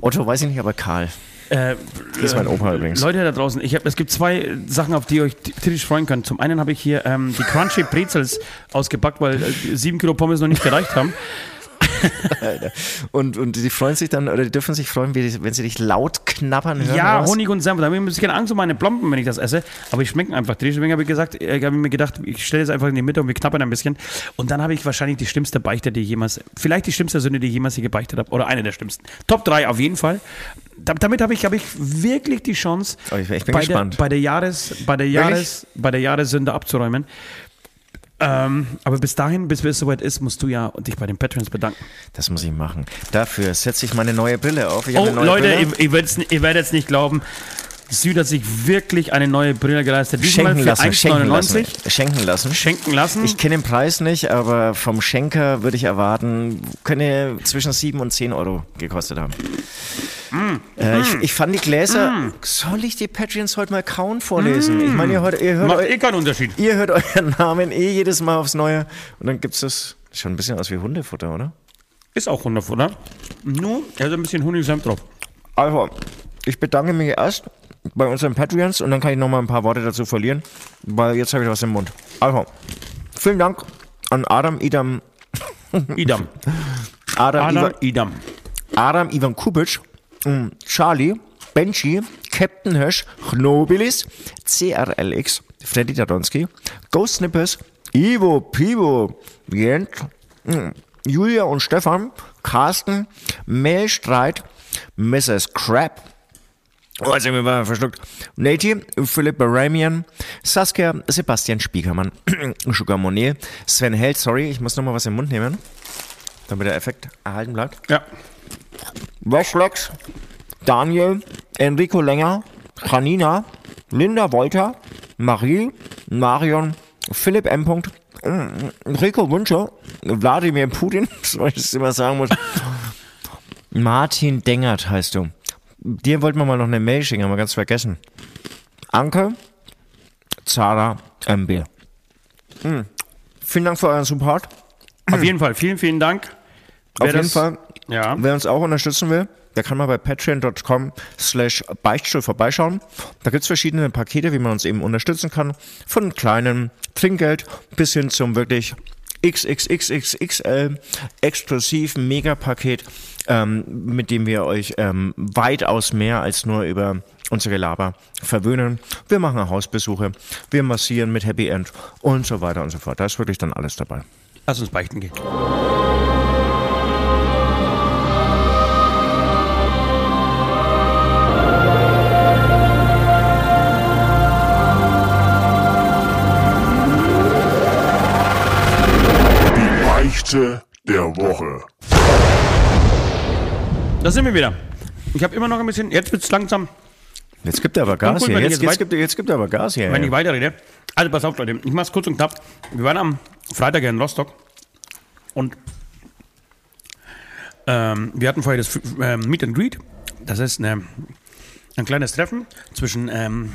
Otto weiß ich nicht, aber Karl. Äh, ist mein Opa übrigens. Leute da draußen, ich hab, es gibt zwei Sachen, auf die ihr euch tierisch freuen könnt. Zum einen habe ich hier ähm, die Crunchy Brezels ausgepackt, weil äh, sieben Kilo Pommes noch nicht gereicht haben. Und, und die freuen sich dann, oder die dürfen sich freuen, wenn sie dich laut knabbern hören. Ja? Honig und Senf. Da habe ich ein bisschen Angst um meine Plomben, wenn ich das esse. Aber die schmecken einfach. Deswegen habe ich gesagt, äh, habe ich mir gedacht, ich stelle es einfach in die Mitte und wir knabbern ein bisschen. Und dann habe ich wahrscheinlich die schlimmste Beichte, die ich jemals, vielleicht die schlimmste Sünde, die ich jemals hier gebeichtet habe. Oder eine der schlimmsten. Top 3 auf jeden Fall. Da, damit habe ich, habe ich wirklich die Chance, Oh, ich bin- ich bei, gespannt. Der, bei der Jahres, bei der Jahres, bei der Jahressünde abzuräumen. Ähm, aber bis dahin, bis es soweit ist, musst du ja dich bei den Patrons bedanken. Das muss ich machen. Dafür setze ich meine neue Brille auf. Oh, Leute, ihr, ihr, ihr werdet es nicht glauben. Süd hat sich wirklich eine neue Brille geleistet. Diesmal Schenken lassen, schenken lassen. 1,99 Schenken lassen. schenken lassen. Ich kenne den Preis nicht, aber vom Schenker würde ich erwarten, könnte zwischen 7 und 10 Euro gekostet haben. Äh, ich, ich fand die Gläser. Soll ich die Patreons heute mal kauen vorlesen? Ich meine, ihr hört, ihr, hört, Macht eu- eh keinen Unterschied. ihr hört euren Namen eh jedes Mal aufs Neue. Und dann gibt's das schon ein bisschen aus wie Hundefutter, oder? Ist auch Hundefutter. Nur, er hat ein bisschen Honigsenf drauf. Also, ich bedanke mich erst bei unseren Patreons und dann kann ich noch mal ein paar Worte dazu verlieren, weil jetzt habe ich was im Mund. Also, vielen Dank an Adam Idam, Idam. Adam, Adam Ivan, Idam. Adam Ivan Kubic, mm, Charlie, Benji, Captain Hirsch, Chnobilis, CRLX, Freddy Dadonski, Ghost Snippers, Ivo, Pivo, Jent, mm, Julia und Stefan, Carsten, Mehlstreit, Mrs. Crab, Oh, jetzt sind wir verschluckt. Nati, Philipp Baramian, Saskia, Sebastian Spiekermann, Sugar Monet, Sven Held, sorry, ich muss nochmal was im Mund nehmen, damit der Effekt erhalten bleibt. Ja. Washlex, Daniel, Enrico Länger, Janina, Linda Wolter, Marie, Marion, Philipp M. Punkt, Rico Wünsche, Wladimir Putin, so ich das immer sagen muss. Martin Dengert heißt du. Dir wollten wir mal noch eine Mail schicken, haben wir ganz vergessen. Anke, Zara, MB. Hm. Vielen Dank für euren Support. Auf jeden Fall, vielen, vielen Dank. Auf Wer jeden das- Fall. Ja. Wer uns auch unterstützen will, der kann mal bei patreon.com slash Beichtstuhl vorbeischauen. Da gibt's verschiedene Pakete, wie man uns eben unterstützen kann. Von kleinem Trinkgeld bis hin zum wirklich XXXXXL exklusiven Megapaket, ähm, mit dem wir euch ähm, weitaus mehr als nur über unser Gelaber verwöhnen. Wir machen Hausbesuche, wir massieren mit Happy End und so weiter und so fort. Da ist wirklich dann alles dabei. Lass uns beichten gehen. Beichte der Woche. Da sind wir wieder. Ich habe immer noch ein bisschen, jetzt wird's langsam, Jetzt gibt er aber Gas hier. Jetzt, jetzt gibt, er- jetzt gibt er aber Gas hier. wenn ich weiterrede. Also pass auf, Leute, ich mach's kurz und knapp. Wir waren am Freitag in Rostock und ähm, wir hatten vorher das ähm, Meet and Greet. Das ist eine, ein kleines Treffen zwischen ähm,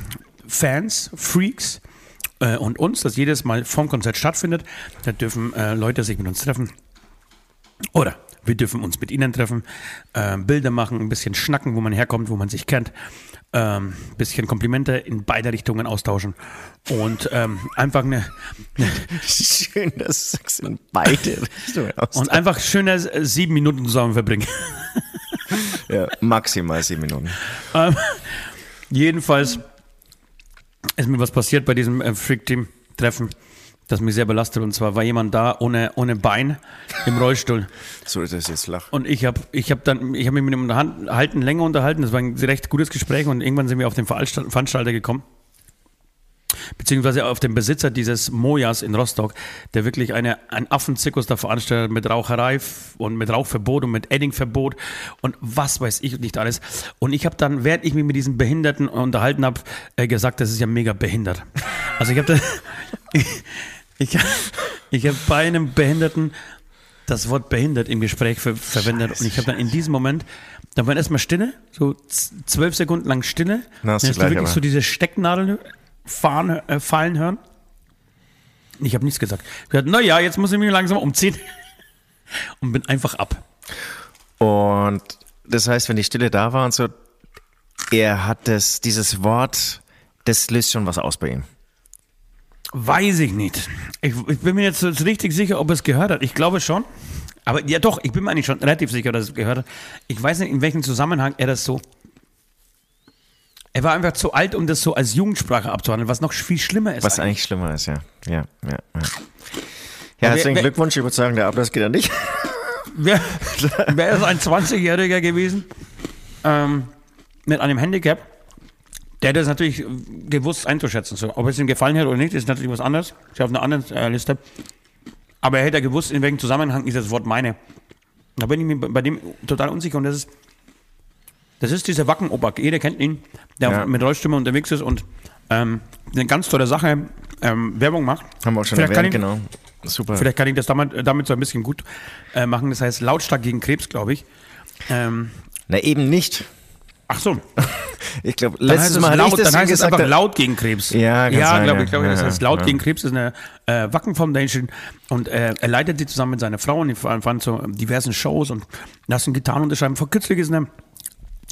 Fans, Freaks äh, und uns, das jedes Mal vorm Konzert stattfindet. Da dürfen äh, Leute sich mit uns treffen. Oder wir dürfen uns mit ihnen treffen, äh, Bilder machen, ein bisschen schnacken, wo man herkommt, wo man sich kennt, ähm, bisschen Komplimente in beide Richtungen austauschen und ähm, einfach eine, Schön, dass es in beide Richtungen aus. und einfach schöne äh, sieben Minuten zusammen verbringen. ja, maximal sieben Minuten. Ähm, jedenfalls ist mir was passiert bei diesem äh, Freak-Team-Treffen, das mich sehr belastet. Und zwar war jemand da ohne, ohne Bein im Rollstuhl. So ist es jetzt lach. Und ich habe ich hab dann, ich habe mich mit ihm unterhalten, länger unterhalten. Das war ein recht gutes Gespräch und irgendwann sind wir auf den Veranstalt- Veranstalter gekommen. Beziehungsweise auf den Besitzer dieses Mojas in Rostock, der wirklich eine, einen Affenzirkus da veranstaltet mit Raucherei und mit Rauchverbot und mit Eddingverbot und was weiß ich nicht alles. Und ich habe dann, während ich mich mit diesen Behinderten unterhalten habe, äh, gesagt, das ist ja mega behindert. Also ich habe ich, ich, habe bei einem Behinderten das Wort behindert im Gespräch ver verwendet. Und ich habe dann in diesem Moment, da war erstmal Stille, so zwölf Sekunden lang Stille. Na, hast du Dann hast du wirklich aber. so diese Stecknadeln fahren, äh, fallen hören. Ich habe nichts gesagt. Ich habe gesagt, naja, jetzt muss ich mich langsam umziehen. Und bin einfach ab. Und das heißt, wenn die Stille da war und so, er hat das, dieses Wort, das löst schon was aus bei ihm. Weiß ich nicht. Ich, ich bin mir jetzt richtig sicher, ob er es gehört hat. Ich glaube schon. Aber ja doch, ich bin mir eigentlich schon relativ sicher, dass er es gehört hat. Ich weiß nicht, in welchem Zusammenhang er das so. Er war einfach zu alt, um das so als Jugendsprache abzuhandeln, was noch viel schlimmer ist. Was eigentlich schlimmer ist, ja. Ja, ja, ja. Ja, herzlichen Glückwunsch. Ich würde sagen, der Ablass geht ja nicht. Wäre wär es ein 20-Jähriger gewesen ähm, mit einem Handicap, der hätte das natürlich gewusst einzuschätzen. So, ob es ihm gefallen hat oder nicht, ist natürlich was anderes. Ist ja auf einer anderen äh, Liste. Aber er hätte gewusst, in welchem Zusammenhang ich das Wort meine. Da bin ich mir bei- bei dem total unsicher. Und das ist, das ist dieser Wacken-Opak. Jeder kennt ihn, der Ja. mit Rollstimme unterwegs ist und ähm, eine ganz tolle Sache ähm, Werbung macht. Haben wir auch schon Vielleicht erwähnt, ich- genau. Super. Vielleicht kann ich das damit, damit so ein bisschen gut äh, machen. Das heißt lautstark gegen Krebs, glaube ich. Ähm, Na, eben nicht. ach so. Ich glaube, letztes es, Mal laut, ich das dann heißt es gesagt. einfach laut gegen Krebs. Ja, kann ja glaube ich. Glaube, das Ja, heißt laut ja. gegen Krebs ist eine äh, Wacken Foundation und äh, er leitet die zusammen mit seiner Frau und die fahren fahren zu diversen Shows und lassen Gitarren unterschreiben. Vor kürzlich ist eine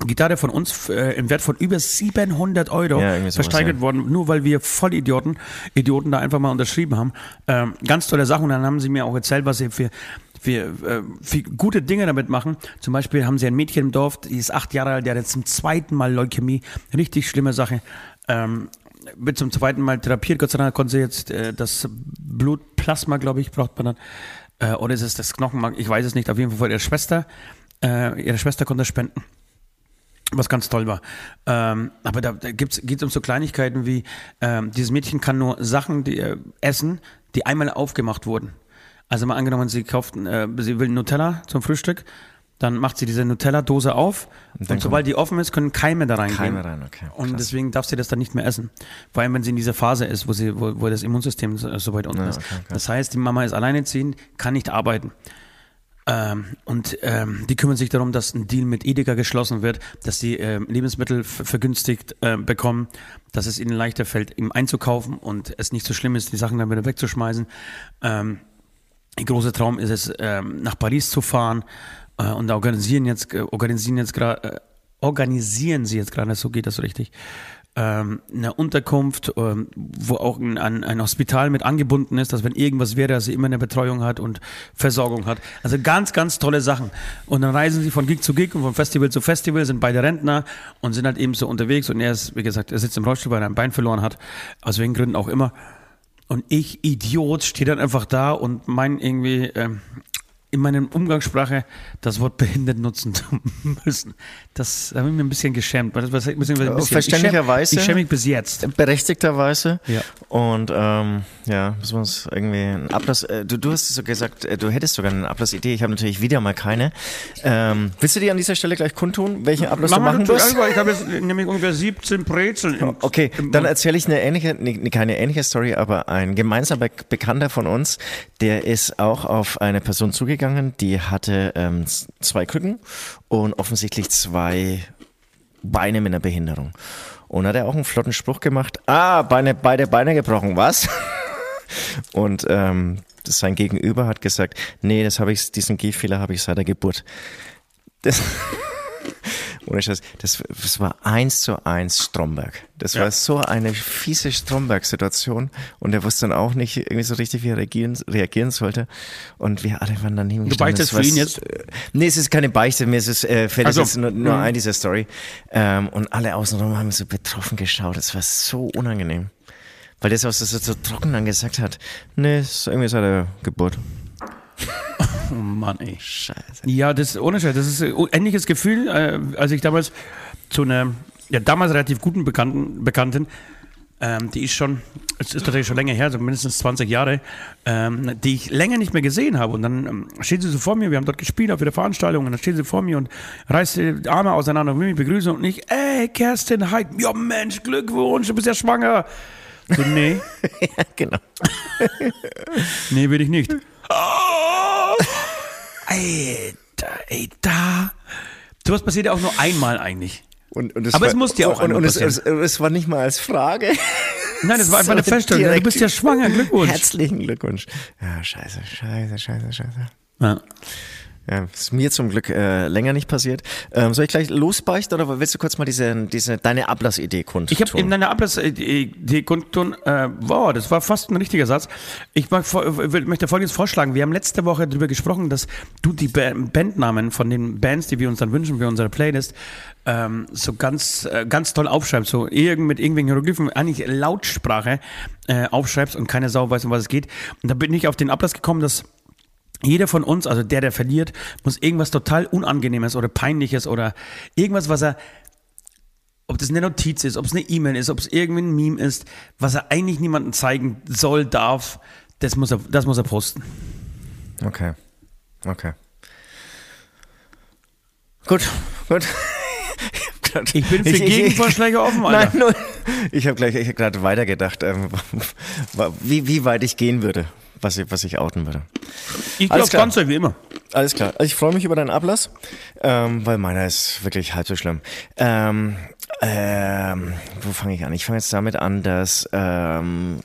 Gitarre von uns äh, im Wert von über 700 Euro Ja, sowas, versteigert ja. worden, nur weil wir Vollidioten Idioten da einfach mal unterschrieben haben. Ähm, ganz tolle Sachen und dann haben sie mir auch erzählt, was sie für, für, äh, für gute Dinge damit machen. Zum Beispiel haben sie ein Mädchen im Dorf, die ist acht Jahre alt, die hat jetzt zum zweiten Mal Leukämie. Richtig schlimme Sache. Ähm, wird zum zweiten Mal therapiert. Gott sei Dank konnte sie jetzt äh, das Blutplasma, glaube ich, braucht man dann. Äh, oder ist es das Knochenmark? Ich weiß es nicht. Auf jeden Fall von ihrer Schwester. Äh, ihre Schwester konnte spenden. Was ganz toll war. Ähm, aber da, da geht es um so Kleinigkeiten wie, ähm, dieses Mädchen kann nur Sachen die, äh, essen, die einmal aufgemacht wurden. Also mal angenommen, sie kauft, äh, sie will Nutella zum Frühstück, dann macht sie diese Nutella-Dose auf und, und sobald die offen ist, können Keime da reingehen. Keime rein, okay. Und Krass. deswegen darf sie das dann nicht mehr essen. Vor allem, wenn sie in dieser Phase ist, wo, sie, wo, wo das Immunsystem so, so weit unten Ja, ist. okay, okay. Das heißt, die Mama ist alleinerziehend, kann nicht arbeiten. Ähm, und ähm, die kümmern sich darum, dass ein Deal mit Edeka geschlossen wird, dass die ähm, Lebensmittel ver- vergünstigt äh, bekommen, dass es ihnen leichter fällt, ihm einzukaufen und es nicht so schlimm ist, die Sachen dann wieder wegzuschmeißen. Ähm, der große Traum ist es, ähm, nach Paris zu fahren äh, und organisieren jetzt, äh, organisieren jetzt gerade, äh, organisieren sie jetzt gerade, so geht das richtig, ähm, eine Unterkunft, ähm, wo auch ein, ein, Hospital mit angebunden ist, dass wenn irgendwas wäre, dass sie immer eine Betreuung hat und Versorgung hat. Also ganz, ganz tolle Sachen. Und dann reisen sie von Gig zu Gig und von Festival zu Festival, sind beide Rentner und sind halt eben so unterwegs. Und er ist, wie gesagt, er sitzt im Rollstuhl, weil er ein Bein verloren hat, aus welchen Gründen auch immer. Und ich, Idiot, stehe dann einfach da und mein irgendwie ähm, in meiner Umgangssprache das Wort behindert nutzen zu müssen. Das habe ich mir ein bisschen geschämt. das war ein bisschen, Verständlicherweise. Ich schäme, ich schäme mich bis jetzt. berechtigterweise. Ja. Und ähm, ja, müssen wir uns irgendwie einen Ablass. Äh, du, du hast so gesagt, äh, du hättest sogar eine Ablassidee. Ich habe natürlich wieder mal keine. Ähm, willst du dir an dieser Stelle gleich kundtun, welchen Ablass du machen wirst? Ich habe jetzt nämlich ungefähr 17 Brezeln. Im, Okay, im dann erzähle ich eine ähnliche, nee, keine ähnliche Story, aber ein gemeinsamer Be- Bekannter von uns, der ist auch auf eine Person zugegangen, die hatte ähm, zwei Krücken und offensichtlich zwei Beine mit einer Behinderung. Und hat er auch einen flotten Spruch gemacht, ah, Beine, beide Beine gebrochen, was? Und ähm, sein Gegenüber hat gesagt, nee, das habe ich, diesen Gehfehler habe ich seit der Geburt. Das, ohne Scheiß, das, das war eins zu eins Stromberg. Das Ja. war so eine fiese Stromberg-Situation und er wusste dann auch nicht irgendwie so richtig, wie er reagieren, reagieren sollte. Und wir alle waren daneben Du beichtest für ihn jetzt? äh, Nee, es ist keine Beichte, mir ist es, äh, fällt Ach es so. jetzt nur, nur Mhm. ein, diese Story. Ähm, und alle außenrum haben so betroffen geschaut. Das war so unangenehm. Weil das, was er so, trocken dann gesagt hat, nee, ist irgendwie seit der Geburt. Oh Mann, ey. Scheiße. Ja, das ohne Scheiß, das ist ein ähnliches Gefühl, äh, als ich damals zu einer, ja damals relativ guten Bekannten, Bekannten ähm, die ist schon, es ist tatsächlich schon länger her, so mindestens 20 Jahre, ähm, die ich länger nicht mehr gesehen habe. Und dann ähm, steht sie so vor mir, wir haben dort gespielt auf der Veranstaltung und dann steht sie vor mir und reißt die Arme auseinander und will mich begrüßen und ich, ey, Kerstin Heid, ja Mensch, Glückwunsch, du bist ja schwanger. So, nee, ja, genau. nee, will ich nicht. Alter, ey, da. Sowas passiert ja auch nur einmal eigentlich. Und, und Aber es muss dir auch und, und einmal es, es, es war nicht mal als Frage. Nein, das war einfach eine So Feststellung. Du bist ja schwanger, Glückwunsch. Herzlichen Glückwunsch. Ja, scheiße, scheiße, scheiße, scheiße. Ja. Ja, ist mir zum Glück äh, länger nicht passiert. Ähm, soll ich gleich losbeichten oder willst du kurz mal diese, diese deine Ablassidee kundtun? Ich habe in deiner Ablassidee kundtun, äh, wow, das war fast ein richtiger Satz. Ich mag, möchte Folgendes vorschlagen. Wir haben letzte Woche darüber gesprochen, dass du die Ba- Bandnamen von den Bands, die wir uns dann wünschen für unsere Playlist, ähm, so ganz, äh, ganz toll aufschreibst. So irgend mit irgendwelchen Hieroglyphen, eigentlich Lautsprache äh, aufschreibst und keine Sau weiß, um was es geht. Und da bin ich auf den Ablass gekommen, dass jeder von uns, also der, der verliert, muss irgendwas total Unangenehmes oder Peinliches oder irgendwas, was er, ob das eine Notiz ist, ob es eine E-Mail ist, ob es irgendwie ein Meme ist, was er eigentlich niemandem zeigen soll, darf, das muss er, das muss er posten. Okay. Okay. Gut, gut. Ich bin für Gegenvorschläge offen, Nein, Alter. nur, ich habe gleich, ich habe gerade weitergedacht, ähm, wie, wie weit ich gehen würde, was ich, was ich outen würde. Ich klar. ganz so wie immer. Alles klar. Also ich freue mich über deinen Ablass, ähm, weil meiner ist wirklich halb so schlimm. Ähm, ähm, wo fange ich an? Ich fange jetzt damit an, dass ähm,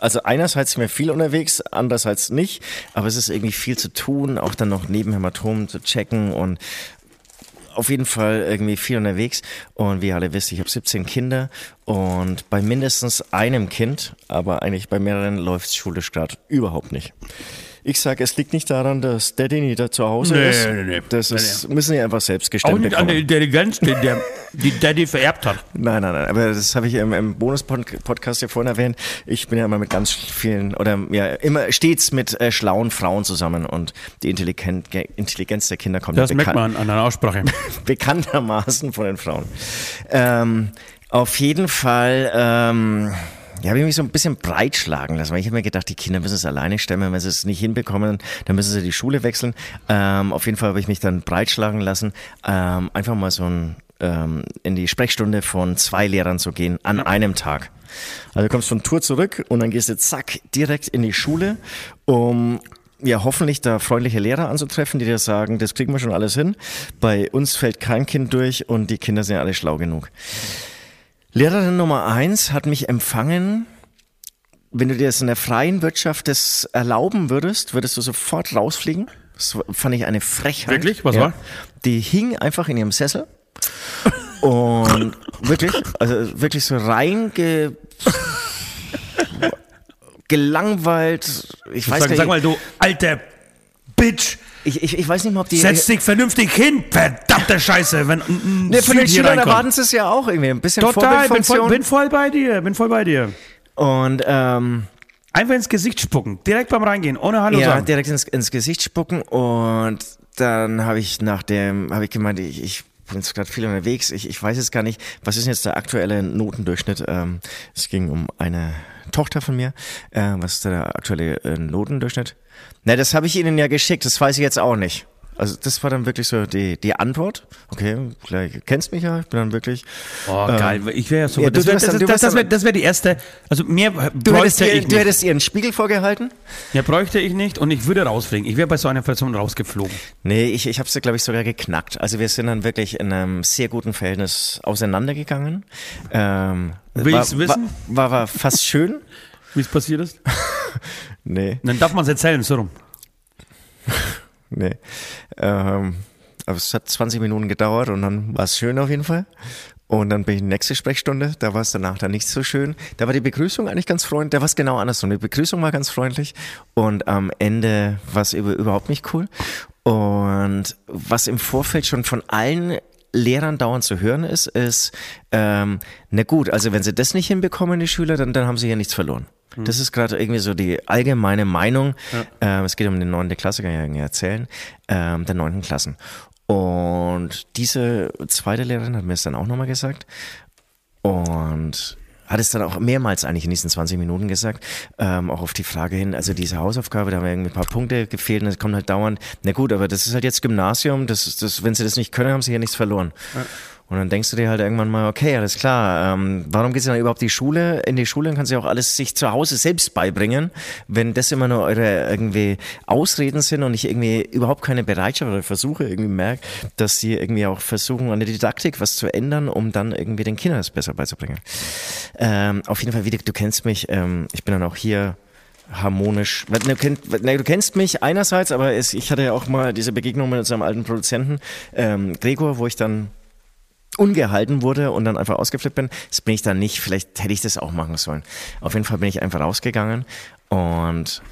also einerseits sind wir viel unterwegs, andererseits nicht, aber es ist irgendwie viel zu tun, auch dann noch neben Hämatomen zu checken und auf jeden Fall irgendwie viel unterwegs und wie ihr alle wisst, ich habe 17 Kinder und bei mindestens einem Kind, aber eigentlich bei mehreren läuft es schulisch gerade überhaupt nicht. Ich sage, es liegt nicht daran, dass Daddy nicht da zu Hause Nee, ist. nee, nee. Das Nee, ist, müssen die einfach selbst Auch gestemmt nicht an der Intelligenz, die, der, die Daddy vererbt hat. Nein, nein, nein, aber das habe ich im, im Bonus-Podcast ja vorhin erwähnt. Ich bin ja immer mit ganz vielen, oder ja, immer stets mit äh, schlauen Frauen zusammen und die Intelligen Intelligenz der Kinder kommt Das ja merkt man an deiner Aussprache. bekanntermaßen von den Frauen. Ähm, auf jeden Fall, ähm, ja, habe ich mich so ein bisschen breitschlagen lassen, weil ich habe mir gedacht, die Kinder müssen es alleine stemmen, wenn sie es nicht hinbekommen, dann müssen sie die Schule wechseln. Ähm, auf jeden Fall habe ich mich dann breitschlagen lassen, ähm, einfach mal so ein, ähm, in die Sprechstunde von zwei Lehrern zu gehen an einem Tag. Also du kommst von Tour zurück und dann gehst du zack direkt in die Schule, um ja, hoffentlich da freundliche Lehrer anzutreffen, die dir sagen, das kriegen wir schon alles hin. Bei uns fällt kein Kind durch und die Kinder sind alle schlau genug. Lehrerin Nummer eins hat mich empfangen. Wenn du dir das in der freien Wirtschaft das erlauben würdest, würdest du sofort rausfliegen. Das fand ich eine Frechheit. Wirklich? Was ja. war? Die hing einfach in ihrem Sessel und wirklich, also wirklich so reinge gelangweilt. Ich weiß Sag, gar sag nicht, mal, du alter Bitch, ich, ich, ich weiß nicht mal, ob die setz dich vernünftig hin, verdammte Scheiße, wenn Ne, von den Schülern erwarten sie es ja auch irgendwie. Ein bisschen Total, bin voll, bin voll bei dir, bin voll bei dir. und ähm, Einfach ins Gesicht spucken, direkt beim Reingehen, ohne Hallo ja, sagen. direkt ins, ins Gesicht spucken und dann habe ich nach dem, habe ich gemeint, ich, ich bin jetzt gerade viel unterwegs, ich, ich weiß jetzt gar nicht, was ist denn jetzt der aktuelle Notendurchschnitt? Ähm, es ging um eine Tochter von mir. Äh, was ist der aktuelle äh, Notendurchschnitt? Na, das habe ich Ihnen ja geschickt, das weiß ich jetzt auch nicht. Also das war dann wirklich so die, die Antwort. Okay, du kennst mich ja, ich bin dann wirklich... Oh, geil. Ich wäre ja so. ja, das wäre das, das wär, das wär die erste. Also mehr Du hättest, bräuchte ihr, ich du hättest ihr einen Spiegel vorgehalten? Ja, bräuchte ich nicht und ich würde rausfliegen. Ich wäre bei so einer Person rausgeflogen. Nee, ich, ich habe es, glaube ich, sogar geknackt. Also wir sind dann wirklich in einem sehr guten Verhältnis auseinandergegangen. Ähm, Will ich's wissen? War, war, war fast schön. Wie es passiert ist. Nee, Dann darf man es erzählen, so rum. Nee. Ähm, aber es hat 20 Minuten gedauert und dann war es schön auf jeden Fall. Und dann bin ich in die nächste Sprechstunde, da war es danach dann nicht so schön. Da war die Begrüßung eigentlich ganz freundlich, da war es genau andersrum. Die Begrüßung war ganz freundlich und am Ende war es über, überhaupt nicht cool. Und was im Vorfeld schon von allen Lehrern dauernd zu hören ist, ist, ähm, na gut, also wenn sie das nicht hinbekommen, die Schüler, dann, dann haben sie ja nichts verloren. Das ist gerade irgendwie so die allgemeine Meinung. Ähm, es geht um den neunten Klasse, kann ich ja irgendwie erzählen, ähm, der neunten Klassen. Und diese zweite Lehrerin hat mir es dann auch nochmal gesagt. Und hat es dann auch mehrmals eigentlich in diesen 20 Minuten gesagt, ähm, auch auf die Frage hin, also diese Hausaufgabe, da haben irgendwie ein paar Punkte gefehlt und es kommt halt dauernd, na gut, aber das ist halt jetzt Gymnasium, das, das, wenn sie das nicht können, haben sie ja nichts verloren. Und dann denkst du dir halt irgendwann mal, okay, alles klar, ähm, warum geht sie dann überhaupt die Schule? In die Schule kann sie auch alles sich zu Hause selbst beibringen, wenn das immer nur eure irgendwie Ausreden sind und ich irgendwie überhaupt keine Bereitschaft oder Versuche irgendwie merke, dass sie irgendwie auch versuchen, an der Didaktik was zu ändern, um dann irgendwie den Kindern das besser beizubringen. Ähm, auf jeden Fall, wie du, du kennst mich, ähm, ich bin dann auch hier harmonisch. Du, kennt, ne, du kennst mich einerseits, aber ich hatte ja auch mal diese Begegnung mit unserem alten Produzenten ähm, Gregor, wo ich dann ungehalten wurde und dann einfach ausgeflippt bin. Das bin ich dann nicht. Vielleicht hätte ich das auch machen sollen. Auf jeden Fall bin ich einfach rausgegangen und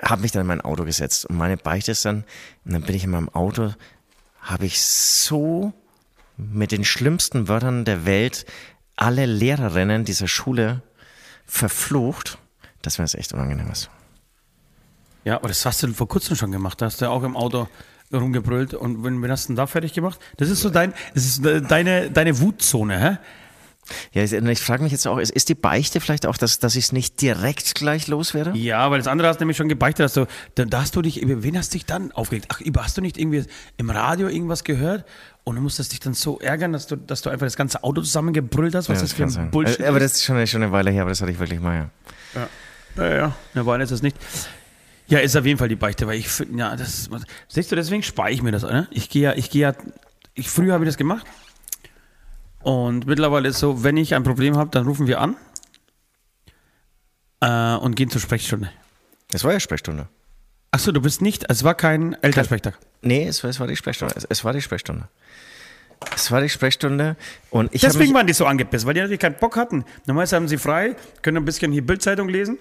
habe mich dann in mein Auto gesetzt. Und meine Beichte ist dann, und dann bin ich in meinem Auto, habe ich so mit den schlimmsten Wörtern der Welt alle Lehrerinnen dieser Schule verflucht, dass mir das echt unangenehm ist. Ja, aber das hast du vor kurzem schon gemacht. Da hast du auch im Auto rumgebrüllt. Und wenn, wenn hast du denn da fertig gemacht? Das ist so dein, das ist äh, deine, deine Wutzone, hä? Ja, ich, ich frage mich jetzt auch, ist, die Beichte vielleicht auch, dass, dass ich es nicht direkt gleich loswerde? Ja, weil das andere hast du nämlich schon gebeichtet, dass du, da, hast du dich, über wen hast du dich dann aufgeregt? Ach, über, hast du nicht irgendwie im Radio irgendwas gehört? Und du musstest dich dann so ärgern, dass du, dass du einfach das ganze Auto zusammengebrüllt hast, was Ja, das für kann ein sein. Bullshit Äh, Aber ist? das ist schon, schon eine Weile her, aber das hatte ich wirklich mal, ja. Ja, ja, eine Weile ist das nicht. Ja, ist auf jeden Fall die Beichte, weil ich finde, ja, das, siehst du, deswegen spare ich mir das, ne? Ich gehe ja, ich gehe ja, ich, früher habe ich das gemacht. Und mittlerweile ist so, wenn ich ein Problem habe, dann rufen wir an äh, und gehen zur Sprechstunde. Das war ja Sprechstunde. Achso, du bist nicht, es war kein Elternsprechtag. Nee, es war, es war die Sprechstunde. Es, es war die Sprechstunde. Es war die Sprechstunde und ich Deswegen waren die so angepisst, weil die natürlich keinen Bock hatten. Normalerweise haben sie frei, können ein bisschen hier Bildzeitung lesen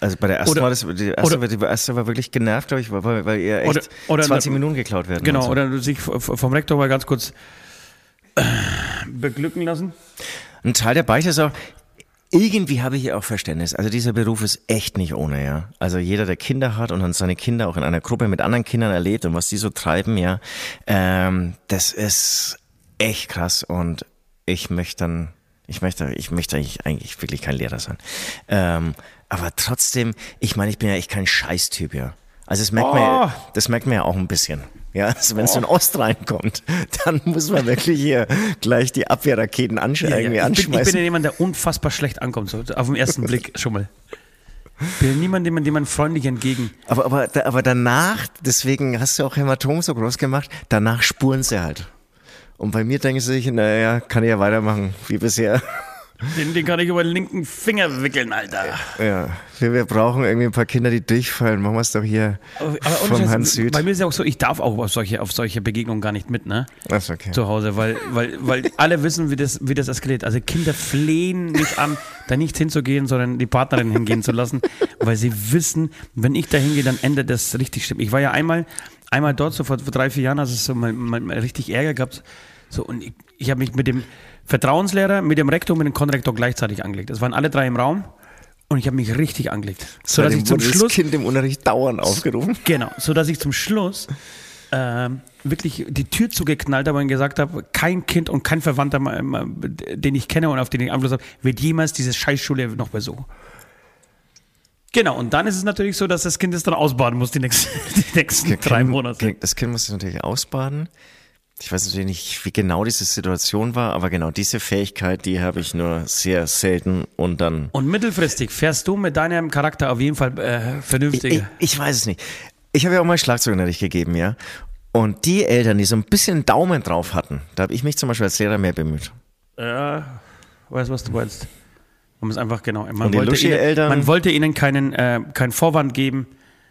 Also bei der ersten Oder- war das, die erste, oder- war, die erste war wirklich genervt, glaube ich, weil, weil ihr echt Oder- oder 20 eine- Minuten geklaut werden. Genau, so. oder sich vom Rektor mal ganz kurz äh, beglücken lassen. Ein Teil der Beichte ist auch, irgendwie habe ich hier auch Verständnis. Also dieser Beruf ist echt nicht ohne, ja. Also jeder, der Kinder hat und dann seine Kinder auch in einer Gruppe mit anderen Kindern erlebt und was die so treiben, ja, ähm, das ist echt krass und ich möchte dann, ich möchte, ich möchte eigentlich, eigentlich wirklich kein Lehrer sein. Ähm, aber trotzdem, ich meine, ich bin ja echt kein Scheißtyp, ja. Also das merkt man, Oh. ja, das merkt man ja auch ein bisschen. Ja, also wenn es in Ost reinkommt, dann muss man wirklich hier gleich die Abwehrraketen ansch irgendwie ich, bin, ich bin ja jemand, der unfassbar schlecht ankommt, so auf den ersten Blick schon mal. Bin ja niemand, dem man, dem man freundlich entgegen. Aber, aber, aber danach, deswegen hast du auch Hämatom so groß gemacht, danach spuren sie halt. Und bei mir denken sie sich, naja, kann ich ja weitermachen, wie bisher. Den, den kann ich über den linken Finger wickeln, Alter. Ja, wir, wir brauchen irgendwie ein paar Kinder, die durchfallen. Machen wir es doch hier Aber, aber vom Scheiß, Hans Süd. Bei mir ist ja auch so, ich darf auch auf solche, auf solche Begegnungen gar nicht mit, ne? Das ist okay. Zu Hause, weil, weil, weil alle wissen, wie das, wie das eskaliert. Also Kinder flehen mich an, da nicht hinzugehen, sondern die Partnerin hingehen zu lassen, weil sie wissen, wenn ich da hingehe, dann endet das richtig schlimm. Ich war ja einmal, einmal dort, so vor, vor drei, vier Jahren, als es so mal, mal, mal richtig Ärger gab. So, und ich, ich habe mich mit dem Vertrauenslehrer, mit dem Rektor und mit dem Konrektor gleichzeitig angelegt. Es waren alle drei im Raum und ich habe mich richtig angelegt. So dass ich zum wurde das Schluss Kind im Unterricht dauernd aufgerufen. Genau, so dass ich zum Schluss ähm, wirklich die Tür zugeknallt habe und gesagt habe, kein Kind und kein Verwandter, den ich kenne und auf den ich Einfluss habe, wird jemals diese Scheißschule noch besuchen. Genau, und dann ist es natürlich so, dass das Kind es dann ausbaden muss die nächsten, die nächsten drei Monate. Das Kind muss es natürlich ausbaden. Ich weiß natürlich nicht, wie genau diese Situation war, aber genau diese Fähigkeit, die habe ich nur sehr selten und dann Und mittelfristig fährst du mit deinem Charakter auf jeden Fall äh, Ich, vernünftiger. ich, ich weiß es nicht. Ich habe ja auch mal Schlagzeugunterricht gegeben, ja. Und die Eltern, die so ein bisschen Daumen drauf hatten, da habe ich mich zum Beispiel als Lehrer mehr bemüht. Ja, weiß, was du meinst. Man muss einfach, genau. Man, Und die wollte, ihnen, man wollte ihnen keinen, äh, keinen Vorwand geben,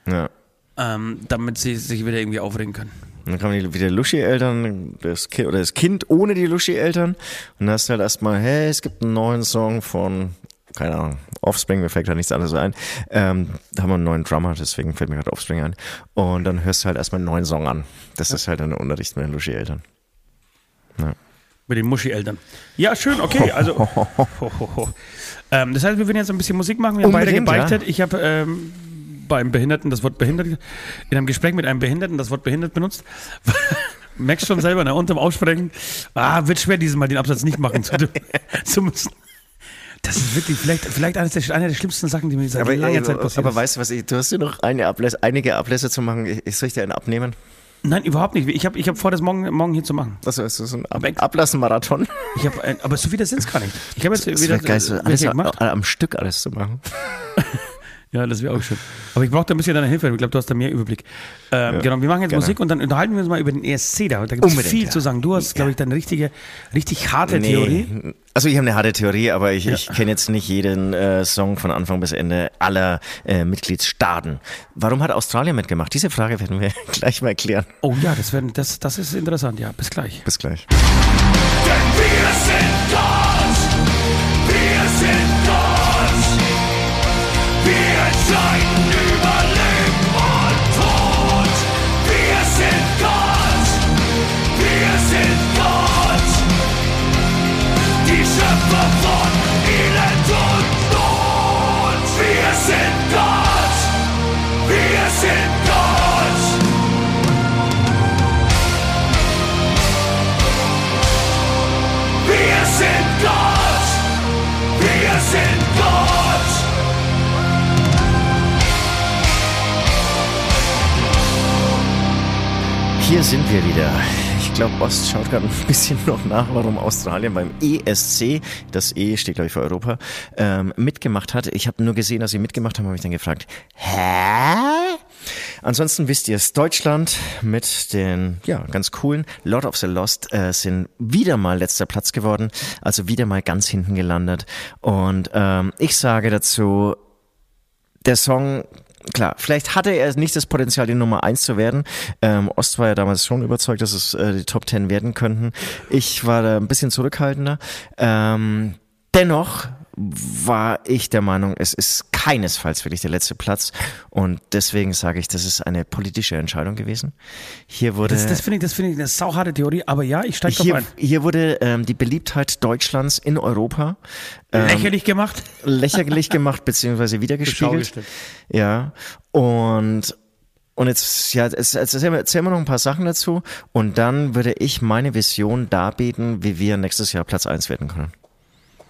Ja. ähm, damit sie sich wieder irgendwie aufregen können. Und dann kamen die, wieder Luschi-Eltern, das Kind, oder das Kind ohne die Luschi-Eltern. Und dann hast du halt erstmal, hey, es gibt einen neuen Song von, keine Ahnung, Offspring, mir fällt da nichts anderes ein. Ähm, da haben wir einen neuen Drummer, deswegen fällt mir gerade Offspring ein. Und dann hörst du halt erstmal einen neuen Song an. Das ist halt der Unterricht mit den Luschi-Eltern. Mit den Muschi-Eltern. Ja, schön, okay. Also, ho, ho, ho. Ähm, das heißt, wir werden jetzt ein bisschen Musik machen. Wir haben beide gebeichtet. Ich habe ähm, beim Behinderten das Wort behindert, in einem Gespräch mit einem Behinderten das Wort behindert benutzt. Merkst schon selber, ne? Unterm Aussprechen. Ah, wird schwer, dieses Mal den Absatz nicht machen zu, zu müssen. Das ist wirklich vielleicht, vielleicht eines der, eine der schlimmsten Sachen, die mir seit Aber, langer äh, Zeit passiert aber weißt du was, ich, du hast dir noch eine Ablässe, einige Ablässe zu machen. Ich, soll ich dir einen abnehmen? Nein, überhaupt nicht. Ich habe ich hab vor, das morgen, morgen hier zu machen. Was ist das? So ein Ab Ablassenmarathon? Aber so viele sind es gar nicht. Ich habe jetzt Das wieder geil, so alles gemacht. a- am Stück alles zu machen. Ja, das wäre auch schön. Aber ich brauche da ein bisschen deine Hilfe. Ich glaube, du hast da mehr Überblick. Ähm, genau, wir machen jetzt gerne. Musik und dann unterhalten wir uns mal über den ESC da. Da gibt es viel ja. zu sagen. Du hast, glaube ich, deine richtige, richtig harte Theorie. Also ich habe eine harte Theorie, aber ich, ich kenne jetzt nicht jeden äh, Song von Anfang bis Ende aller äh, Mitgliedsstaaten. Warum hat Australien mitgemacht? Diese Frage werden wir gleich mal klären. Oh ja, das, werden, das, das ist interessant. Ja, bis gleich. Bis gleich. Denn wir sind Gott, Hier sind wir wieder. Ich glaube, Ost schaut gerade ein bisschen noch nach, warum Australien beim ESC, das E steht glaube ich für Europa, ähm, mitgemacht hat. Ich habe nur gesehen, dass sie mitgemacht haben, habe ich dann gefragt, hä? Ansonsten wisst ihr es, Deutschland mit den, ja, ganz coolen Lord of the Lost äh, sind wieder mal letzter Platz geworden, also wieder mal ganz hinten gelandet. Und ähm, ich sage dazu, der Song, klar, vielleicht hatte er nicht das Potenzial, die Nummer eins zu werden. Ähm, Ost war ja damals schon überzeugt, dass es äh, die Top Ten werden könnten. Ich war da ein bisschen zurückhaltender. Ähm, dennoch war ich der Meinung, es ist keinesfalls wirklich der letzte Platz. Und deswegen sage ich, das ist eine politische Entscheidung gewesen. Hier wurde. Das, das finde ich, das finde ich eine sauharte Theorie, aber ja, ich steige hier, ein. hier wurde ähm, die Beliebtheit Deutschlands in Europa ähm, Lächerlich gemacht. lächerlich gemacht beziehungsweise wiedergespiegelt. Ja. Und und jetzt, ja, jetzt, jetzt erzählen, wir, erzählen wir noch ein paar Sachen dazu und dann würde ich meine Vision darbieten, wie wir nächstes Jahr Platz eins werden können.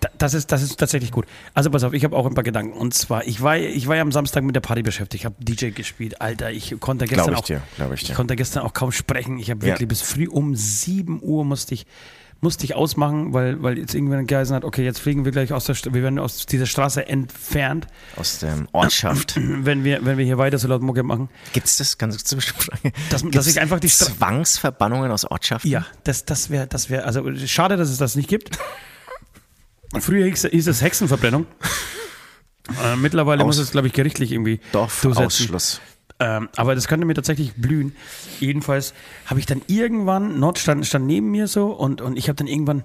Da- Das ist, das ist tatsächlich gut. Also pass auf, ich habe auch ein paar Gedanken. Und zwar, ich war, ich war ja am Samstag mit der Party beschäftigt. Ich habe DJ gespielt. Alter, ich konnte gestern Glaub ich auch, dir, glaub ich dir. konnte gestern auch kaum sprechen. Ich habe Ja. wirklich bis früh um 7 Uhr musste ich, musste ich ausmachen, weil, weil jetzt irgendwann geheißen hat, okay, jetzt fliegen wir gleich aus der, wir werden aus dieser Straße entfernt, Aus der Ortschaft. wenn wir, wenn wir hier weiter so laut Mucke machen. Gibt's das ganz zum? Dass- dass ich einfach die Stra- Zwangsverbannungen aus Ortschaften? Ja, das, das wäre, das wäre, also schade, dass es das nicht gibt. Früher hieß, es Hexenverbrennung. Äh, mittlerweile Aus- muss es, glaube ich, gerichtlich irgendwie durchsetzen. Dorfausschluss. Ähm, aber das könnte mir tatsächlich blühen. Jedenfalls habe ich dann irgendwann, Nord stand, stand neben mir so und, und ich habe dann irgendwann,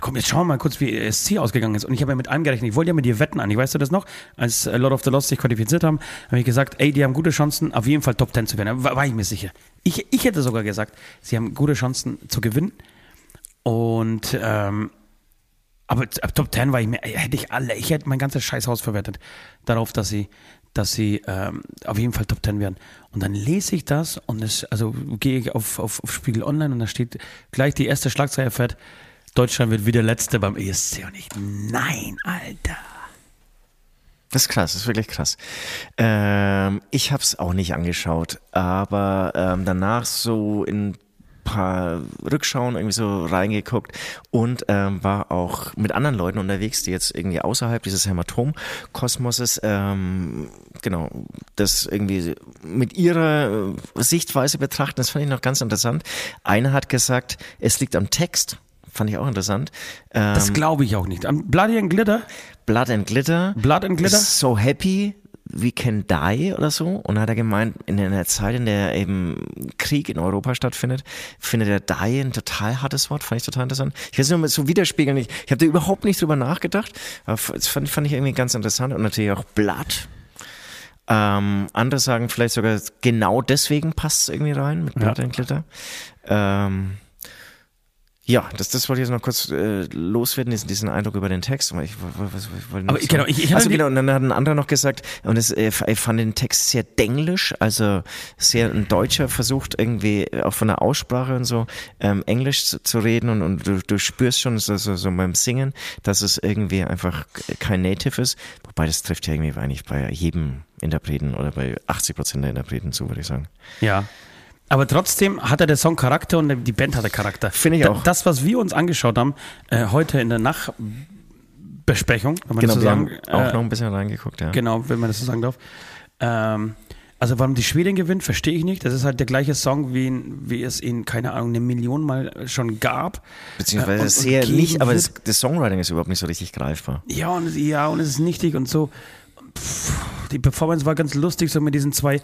komm, jetzt schauen wir mal kurz, wie ESC ausgegangen ist. Und ich habe ja mit einem gerechnet, ich wollte ja mit dir wetten an. Ich weißt du das noch? Als äh, Lord of the Lost sich qualifiziert haben, habe ich gesagt, ey, die haben gute Chancen, auf jeden Fall Top 10 zu werden. War, war ich mir sicher. Ich, ich hätte sogar gesagt, sie haben gute Chancen zu gewinnen. Und ähm, aber Top 10 war ich mir, hätte ich alle, ich hätte mein ganzes Scheißhaus verwertet darauf, dass sie, dass sie ähm, auf jeden Fall Top 10 werden. Und dann lese ich das und es, also gehe ich auf, auf, auf Spiegel Online und da steht gleich die erste Schlagzeile fährt, Deutschland wird wieder Letzte beim ESC und ich, nein, Alter. Das ist krass, das ist wirklich krass. Ähm, ich habe es auch nicht angeschaut, aber ähm, danach so in paar Rückschauen irgendwie so reingeguckt und ähm, war auch mit anderen Leuten unterwegs, die jetzt irgendwie außerhalb dieses Hämatom-Kosmoses, ähm, genau, das irgendwie mit ihrer Sichtweise betrachten. Das fand ich noch ganz interessant. Einer hat gesagt, es liegt am Text. Fand ich auch interessant. Ähm, Das glaube ich auch nicht. Am Bloody and Glitter, Blood and Glitter. Blood and Glitter? So happy we can die oder so. Und hat er gemeint, in einer Zeit, in der eben Krieg in Europa stattfindet, findet er die ein total hartes Wort. Fand ich total interessant. Ich kann es nur mal so widerspiegeln. Ich, ich habe da überhaupt nicht drüber nachgedacht. Aber das fand, fand ich irgendwie ganz interessant. Und natürlich auch Blood. Ähm, andere sagen vielleicht sogar, genau deswegen passt es irgendwie rein mit Blood Ja. and Glitter. Ähm, ja, das, das wollte ich jetzt noch kurz äh, loswerden, diesen, diesen Eindruck über den Text. Ich, was, was, Aber noch genau, ich- ich also genau, und dann hat ein anderer noch gesagt, und es, äh, ich fand den Text sehr denglisch, also sehr ein Deutscher versucht irgendwie auch von der Aussprache und so ähm, Englisch zu, zu reden und, und du, du spürst schon so, so, so beim Singen, dass es irgendwie einfach kein Native ist. Wobei das trifft ja irgendwie eigentlich bei jedem Interpreten oder bei 80 Prozent der Interpreten zu, würde ich sagen. Ja. Aber trotzdem hatte der Song Charakter und die Band hatte Charakter. Finde ich auch. Das, was wir uns angeschaut haben, äh, heute in der Nachbesprechung, wenn man Genau, das so sagen haben auch äh, noch ein bisschen reingeguckt, ja. Genau, wenn man das so sagen darf. Ähm, also warum die Schwedin gewinnt, verstehe ich nicht. Das ist halt der gleiche Song, wie, wie es ihn, keine Ahnung, eine Million Mal schon gab. Beziehungsweise Äh, und- sehr nicht, aber das, das Songwriting ist überhaupt nicht so richtig greifbar. Ja, und, es- ja, und es ist nichtig und so. Pff, die Performance war ganz lustig, so mit diesen zwei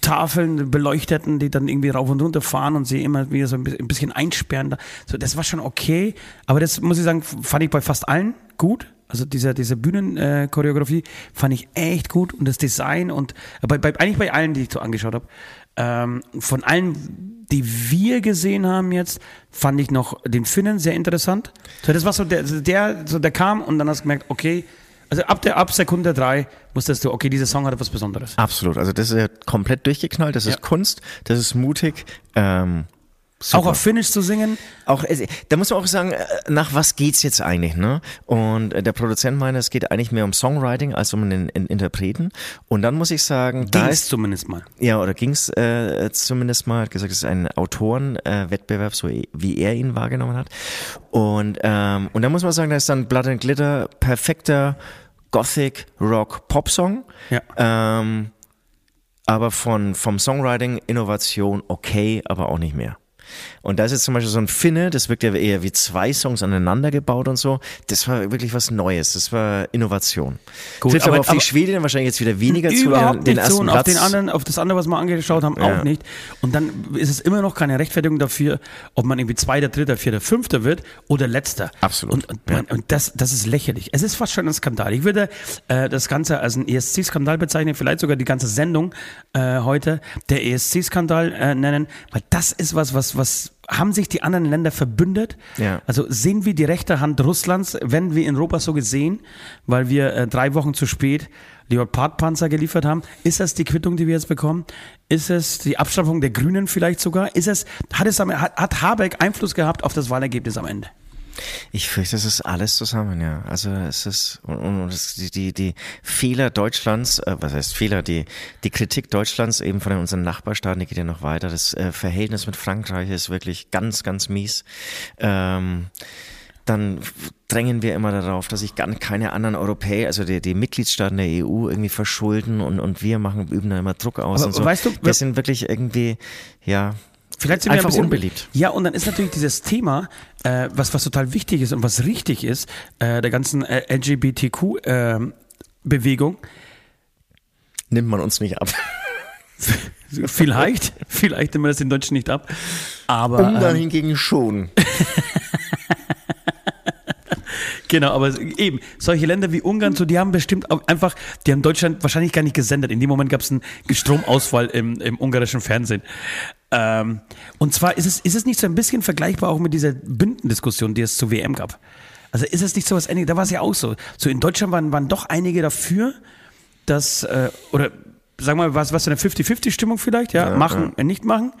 Tafeln, beleuchteten, die dann irgendwie rauf und runter fahren und sie immer wieder so ein bi- ein bisschen einsperren. So, das war schon okay, aber das muss ich sagen, fand ich bei fast allen gut. Also diese, diese Bühnenchoreografie äh, fand ich echt gut und das Design und äh, bei, bei, eigentlich bei allen, die ich so angeschaut habe. Ähm, von allen, die wir gesehen haben jetzt, fand ich noch den Finnen sehr interessant. So, das war so der, der, so der kam und dann hast du gemerkt, okay, also ab der ab Sekunde drei wusstest du, okay, dieser Song hat etwas Besonderes. Absolut. Also das ist ja komplett durchgeknallt, das ist Ja. Kunst, das ist mutig. Ähm, super. Auch auf Finnisch zu singen, Auch, äh, da muss man auch sagen, äh, nach was geht's jetzt eigentlich, ne? Und äh, der Produzent meinte, es geht eigentlich mehr um Songwriting als um den in Interpreten. Und dann muss ich sagen, da ging's ist zumindest mal. Ja, oder ging's äh, zumindest mal, hat gesagt, es ist ein Autorenwettbewerb, äh, so wie er ihn wahrgenommen hat. Und, ähm, und da muss man sagen, da ist dann Blood and Glitter perfekter Gothic Rock Pop Song. Ja. Ähm, aber von, vom Songwriting, Innovation okay, aber auch nicht mehr. Und da ist jetzt zum Beispiel so ein Finne, das wirkt ja eher wie zwei Songs aneinander gebaut und so. Das war wirklich was Neues. Das war Innovation. Gut, Trifft aber, aber- auf die Schwedinnen wahrscheinlich jetzt wieder weniger zu, den so ersten und Platz. auf, den anderen, auf das andere, was wir angeschaut haben, Ja. auch nicht. Und dann ist es immer noch keine Rechtfertigung dafür, ob man irgendwie Zweiter, Dritter, Vierter, Fünfter wird oder Letzter. Absolut, Und, und, ja. und das, das ist lächerlich. Es ist fast schon ein Skandal. Ich würde äh, das Ganze als einen ESC-Skandal bezeichnen, vielleicht sogar die ganze Sendung äh, heute der ESC-Skandal äh, nennen, weil das ist was, was, was haben sich die anderen Länder verbündet? Ja. Also sehen wir die rechte Hand Russlands, wenn wir in Europa so gesehen, weil wir äh, drei Wochen zu spät Leopardpanzer geliefert haben. Ist das die Quittung, die wir jetzt bekommen? Ist es die Abstraffung der Grünen vielleicht sogar? Ist es, hat es hat, hat Habeck Einfluss gehabt auf das Wahlergebnis am Ende? Ich fürchte, es ist alles zusammen, ja. Also es ist und, und es, die, die, die Fehler Deutschlands, äh, was heißt Fehler, die, die Kritik Deutschlands eben von unseren Nachbarstaaten, die geht ja noch weiter. Das äh, Verhältnis mit Frankreich ist wirklich ganz, ganz mies. Ähm, dann drängen wir immer darauf, dass sich gar keine anderen Europäer, also die, die Mitgliedstaaten der EU irgendwie verschulden und, und wir machen, üben da immer Druck aus Aber und so. weißt du, wir sind wirklich irgendwie, ja, Vielleicht sind wir Einfach ein bisschen unbeliebt. Ja, und dann ist natürlich dieses Thema, äh, was, was total wichtig ist und was richtig ist, äh, der ganzen äh, LGBTQ-Bewegung. nimmt man uns nicht ab. vielleicht, vielleicht nimmt man das den Deutschen nicht ab. Aber Ungarn ähm, hingegen schon. Genau, aber eben, solche Länder wie Ungarn, so, die haben bestimmt einfach, die haben Deutschland wahrscheinlich gar nicht gesendet. In dem Moment gab es einen Stromausfall im, im ungarischen Fernsehen. Ähm, und zwar ist es, ist es nicht so ein bisschen vergleichbar auch mit dieser Bündendiskussion, die es zur WM gab. Also ist es nicht so was ähnliches, da war es ja auch so. So in Deutschland waren, waren doch einige dafür, dass, äh, oder sagen wir mal, was, was so eine 50-50-Stimmung vielleicht, ja, machen, äh, nicht machen.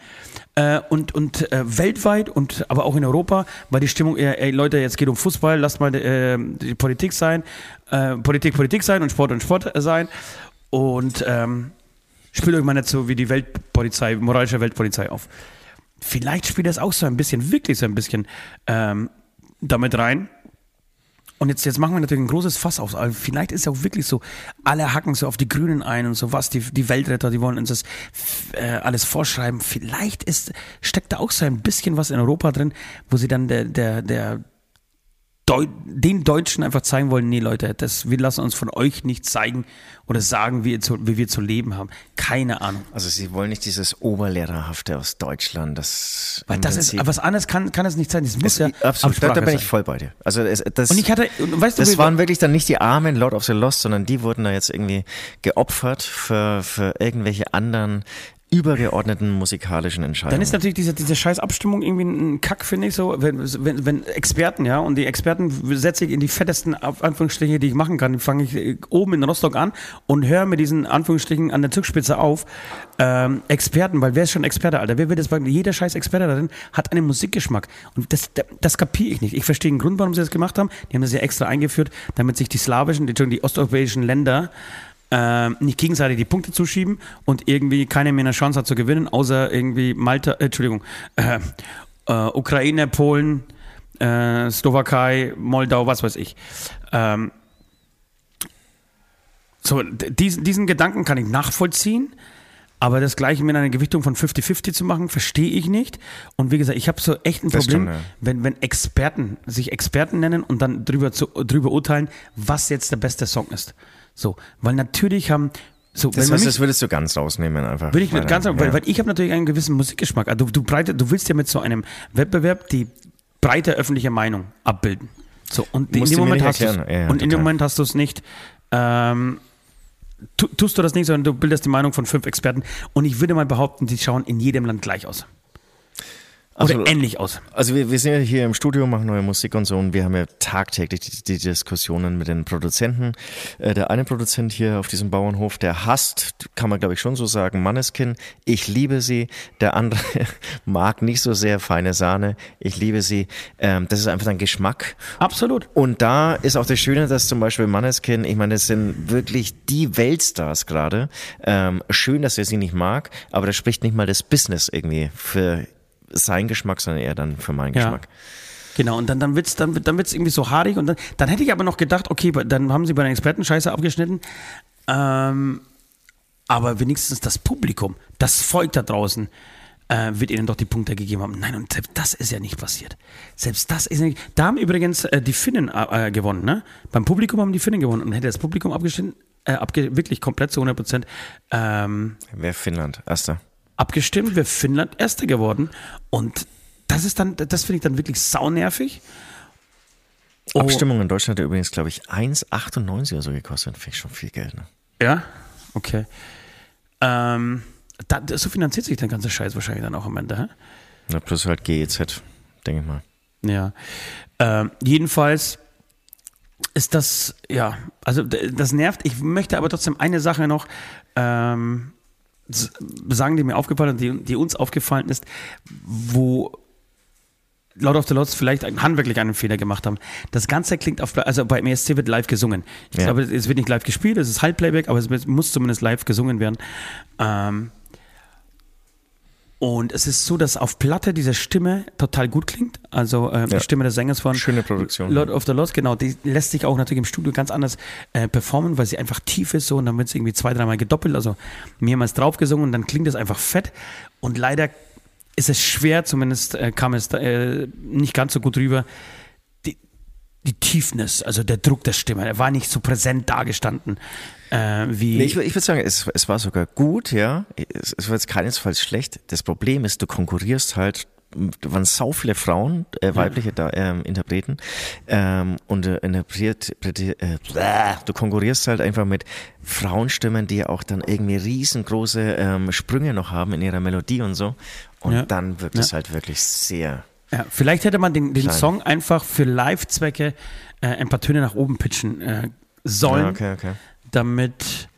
Äh, und und äh, weltweit und aber auch in Europa war die Stimmung eher, ey Leute, jetzt geht um Fußball, lasst mal äh, die Politik sein, äh, Politik Politik sein und Sport und Sport sein und ähm, spielt euch mal nicht so wie die Weltpolizei, moralische Weltpolizei auf. Vielleicht spielt das auch so ein bisschen, wirklich so ein bisschen ähm, damit rein. Und jetzt, jetzt machen wir natürlich ein großes Fass auf. Aber vielleicht ist es auch wirklich so, alle hacken so auf die Grünen ein und so was, die, die Weltretter, die wollen uns das äh, alles vorschreiben. Vielleicht ist, steckt da auch so ein bisschen was in Europa drin, wo sie dann der, der, der Deu den Deutschen einfach zeigen wollen, nee Leute, das, wir lassen uns von euch nicht zeigen oder sagen, wie, zu, wie wir zu leben haben. Keine Ahnung. Also sie wollen nicht dieses Oberlehrerhafte aus Deutschland. Das, Weil das ist, Prinzip- was anderes kann, kann es nicht sein. Das muss ja absolut, da, da bin ich voll bei dir. Also es, das, Und ich hatte, weißt du, das waren wirklich dann nicht die armen Lord of the Lost, sondern die wurden da jetzt irgendwie geopfert für, für irgendwelche anderen übergeordneten musikalischen Entscheidungen. Dann ist natürlich diese, diese scheiß Abstimmung irgendwie ein Kack, finde ich so. Wenn, wenn, wenn Experten, ja, und die Experten setze ich in die fettesten Anführungsstriche, die ich machen kann, fange ich äh, oben in Rostock an und höre mit diesen Anführungsstrichen an der Zugspitze auf. Ähm, Experten, weil wer ist schon Experte, Alter? Wer wird das sagen? Jeder scheiß Experte darin hat einen Musikgeschmack. Und das, das, kapiere ich nicht. Ich verstehe den Grund, warum sie das gemacht haben. Die haben das ja extra eingeführt, damit sich die slawischen, die, die osteuropäischen Länder ähm, nicht gegenseitig die Punkte zuschieben und irgendwie keiner mehr eine Chance hat zu gewinnen, außer irgendwie Malta, äh, Entschuldigung, äh, äh, Ukraine, Polen, äh, Slowakei, Moldau, was weiß ich. Ähm, so, diesen, diesen Gedanken kann ich nachvollziehen, aber das gleiche mit einer Gewichtung von 50-50 zu machen, verstehe ich nicht. Und wie gesagt, ich habe so echt ein Das Problem, stimmt, ja. wenn, wenn Experten sich Experten nennen und dann drüber, zu, drüber urteilen, was jetzt der beste Song ist. So, weil natürlich haben so, das, heißt, mich, das würdest du ganz rausnehmen einfach. will ich Weil ganz, dann- weil, ja. weil ich habe natürlich einen gewissen Musikgeschmack. Also du, du, breite, du willst ja mit so einem Wettbewerb die breite öffentliche Meinung abbilden. So, und in dem Moment hast du. Ja, ja, und in dem total. Moment hast du es nicht. Ähm, tu, tust du das nicht, sondern du bildest die Meinung von fünf Experten. Und ich würde mal behaupten, die schauen in jedem Land gleich aus. Oder Absolut. ähnlich aus. Also wir, wir sind ja hier im Studio, machen neue Musik und so und wir haben ja tagtäglich die, die Diskussionen mit den Produzenten. Äh, der eine Produzent hier auf diesem Bauernhof, der hasst, kann man glaube ich schon so sagen, Manneskin. Ich liebe sie. Der andere mag nicht so sehr feine Sahne. Ich liebe sie. Ähm, das ist einfach ein Geschmack. Absolut. Und da ist auch das Schöne, dass zum Beispiel Manneskin, ich meine, das sind wirklich die Weltstars gerade. Ähm, schön, dass er sie nicht mag, aber das spricht nicht mal das Business irgendwie für seinen Geschmack, sondern eher dann für meinen Ja. Geschmack. Genau, und dann, dann wird es dann, dann wird's irgendwie so haarig und dann, dann hätte ich aber noch gedacht, okay, dann haben sie bei den Experten Scheiße abgeschnitten. Ähm, aber wenigstens das Publikum, das Volk da draußen, äh, wird ihnen doch die Punkte gegeben haben. Nein, und selbst das ist ja nicht passiert. Selbst das ist nicht. Da haben übrigens äh, die Finnen äh, gewonnen, ne? Beim Publikum haben die Finnen gewonnen und hätte das Publikum abgestimmt, äh, abge wirklich komplett zu 100 Prozent. Ähm, Wer Finnland? Erster. Abgestimmt, wäre Finnland Erster geworden. Und das ist dann, das finde ich dann wirklich saunervig. Oh, Abstimmung in Deutschland hat übrigens, glaube ich, 1,98 oder so gekostet. Finde ich schon viel Geld. Ne? Ja, okay. Ähm, da, so finanziert sich der ganze Scheiß wahrscheinlich dann auch am Ende. Hä? Na, plus halt GEZ, denke ich mal. Ja. Ähm, jedenfalls ist das, ja, also das nervt. Ich möchte aber trotzdem eine Sache noch ähm, sagen, die mir aufgefallen ist, die, die uns aufgefallen ist, wo Lord of the Lords vielleicht einen, handwerklich einen Fehler gemacht haben. Das Ganze klingt auf, also beim ESC wird live gesungen. Ich Ja. glaube, es wird nicht live gespielt, es ist Halbplayback, aber es muss zumindest live gesungen werden. Ähm, und es ist so, dass auf Platte diese Stimme total gut klingt. Also ähm, Ja. die Stimme des Sängers von Schöne Produktion. Lord of the Lost, genau. Die lässt sich auch natürlich im Studio ganz anders äh, performen, weil sie einfach tief ist so und dann wird sie irgendwie zwei, dreimal gedoppelt, also mehrmals draufgesungen und dann klingt es einfach fett. Und leider ist es schwer, zumindest äh, kam es äh, nicht ganz so gut rüber, die, Tiefness, also der Druck der Stimme, er war nicht so präsent dargestanden äh, wie. Nee, ich, ich würde sagen, es, es war sogar gut, ja. Es, es war jetzt keinesfalls schlecht. Das Problem ist, du konkurrierst halt, da waren sau viele Frauen, äh, weibliche da, ähm, Interpreten, ähm, und äh, interpretiert, äh, bläh, du konkurrierst halt einfach mit Frauenstimmen, die auch dann irgendwie riesengroße ähm, Sprünge noch haben in ihrer Melodie und so. Und Ja. dann wirkt Ja. es halt wirklich sehr. Ja, vielleicht hätte man den, den. Song einfach für Live-Zwecke äh, ein paar Töne nach oben pitchen äh, sollen. Ja, okay, okay. damit,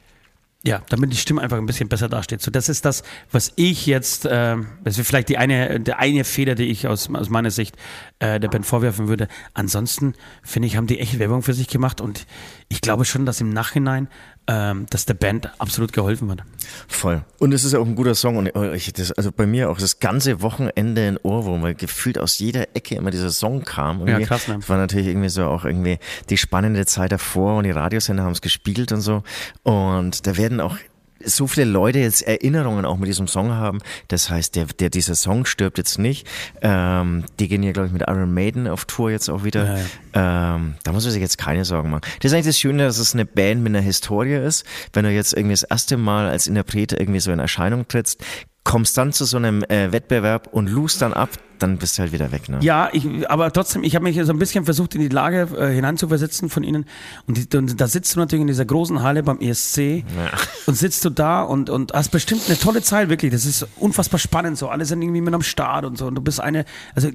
ja, damit die Stimme einfach ein bisschen besser dasteht. So, das ist das, was ich jetzt, ähm, das wäre vielleicht die eine, der eine Fehler, die ich aus, aus meiner Sicht äh, der Band vorwerfen würde. Ansonsten finde ich, haben die echt Werbung für sich gemacht und ich glaube schon, dass im Nachhinein, ähm, dass der Band absolut geholfen hat. Voll. Und es ist auch ein guter Song. Und äh, ich, das, also bei mir auch das ganze Wochenende in Ohrwurm, weil gefühlt aus jeder Ecke immer dieser Song kam. Ja, Irgendwie. krass, ne? Das war natürlich irgendwie so auch irgendwie die spannende Zeit davor und die Radiosender haben es gespielt und so. Und da werden auch so viele Leute jetzt Erinnerungen auch mit diesem Song haben. Das heißt, der, der dieser Song stirbt jetzt nicht. Ähm, die gehen ja, glaube ich, mit Iron Maiden auf Tour jetzt auch wieder. Ähm, da muss man sich jetzt keine Sorgen machen. Das ist eigentlich das Schöne, dass es eine Band mit einer Historie ist. Wenn du jetzt irgendwie das erste Mal als Interpret irgendwie so in Erscheinung trittst, kommst dann zu so einem äh, Wettbewerb und lust dann ab, dann bist du halt wieder weg. Ne? Ja, ich, aber trotzdem, ich habe mich so ein bisschen versucht, in die Lage äh, hineinzuversetzen von ihnen. Und, die, und da sitzt du natürlich in dieser großen Halle beim ESC und sitzt du da und, und hast bestimmt eine tolle Zeit, wirklich. Das ist unfassbar spannend so. Alle sind irgendwie mit am Start und so. Und du bist eine, also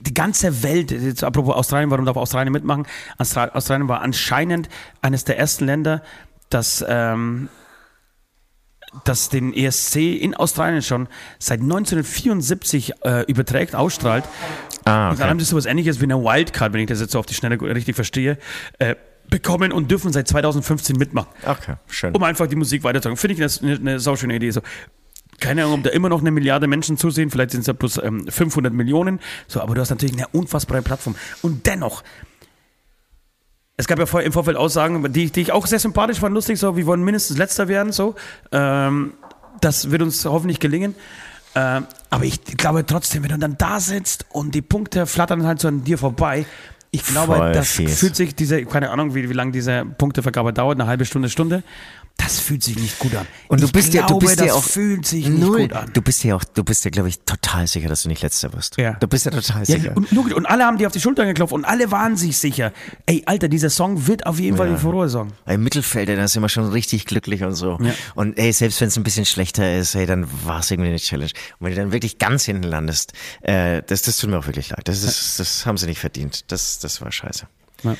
die, ganze Welt, jetzt apropos Australien, warum darf Australien mitmachen? Austra- Australien war anscheinend eines der ersten Länder, das ähm, das den ESC in Australien schon seit 1974 äh, überträgt, ausstrahlt. Ah, Und dann haben okay. sie sowas ähnliches wie eine Wildcard, wenn ich das jetzt so auf die Schnelle richtig verstehe, äh, bekommen und dürfen seit 2015 mitmachen. Okay, schön. Um einfach die Musik weiterzutragen. Finde ich das eine, eine sauschöne Idee. So. Keine Ahnung, ob da immer noch eine Milliarde Menschen zusehen, vielleicht sind es ja plus ähm, 500 Millionen. So, aber du hast natürlich eine unfassbare Plattform. Und dennoch, es gab ja vorher im Vorfeld Aussagen, die, die ich auch sehr sympathisch fand, lustig, so, wir wollen mindestens Letzter werden, so. Ähm, das wird uns hoffentlich gelingen. Ähm, aber ich glaube trotzdem, wenn du dann da sitzt und die Punkte flattern halt so an dir vorbei, ich glaube, Voll das fies. fühlt sich diese, keine Ahnung, wie, wie lange diese Punktevergabe dauert, eine halbe Stunde, Stunde. Das fühlt sich nicht gut an. Und du ich bist ja, du glaube, bist ja auch fühlt sich nicht null. gut an. Du bist ja auch, du bist ja, glaube ich, total sicher, dass du nicht letzter wirst. Ja. Du bist ja total Ja, sicher. und, logisch, und alle haben dir auf die Schulter geklopft und alle waren sich sicher. Ey, Alter, dieser Song wird auf jeden Fall Ja. Furore-Song. Im Mittelfeld, ey, da sind wir schon richtig glücklich und so. Ja. Und ey, selbst wenn es ein bisschen schlechter ist, hey, dann war es irgendwie eine Challenge. Und wenn du dann wirklich ganz hinten landest, äh, das, das tut mir auch wirklich leid. Das, ist, das haben sie nicht verdient. Das, das war scheiße. Ja.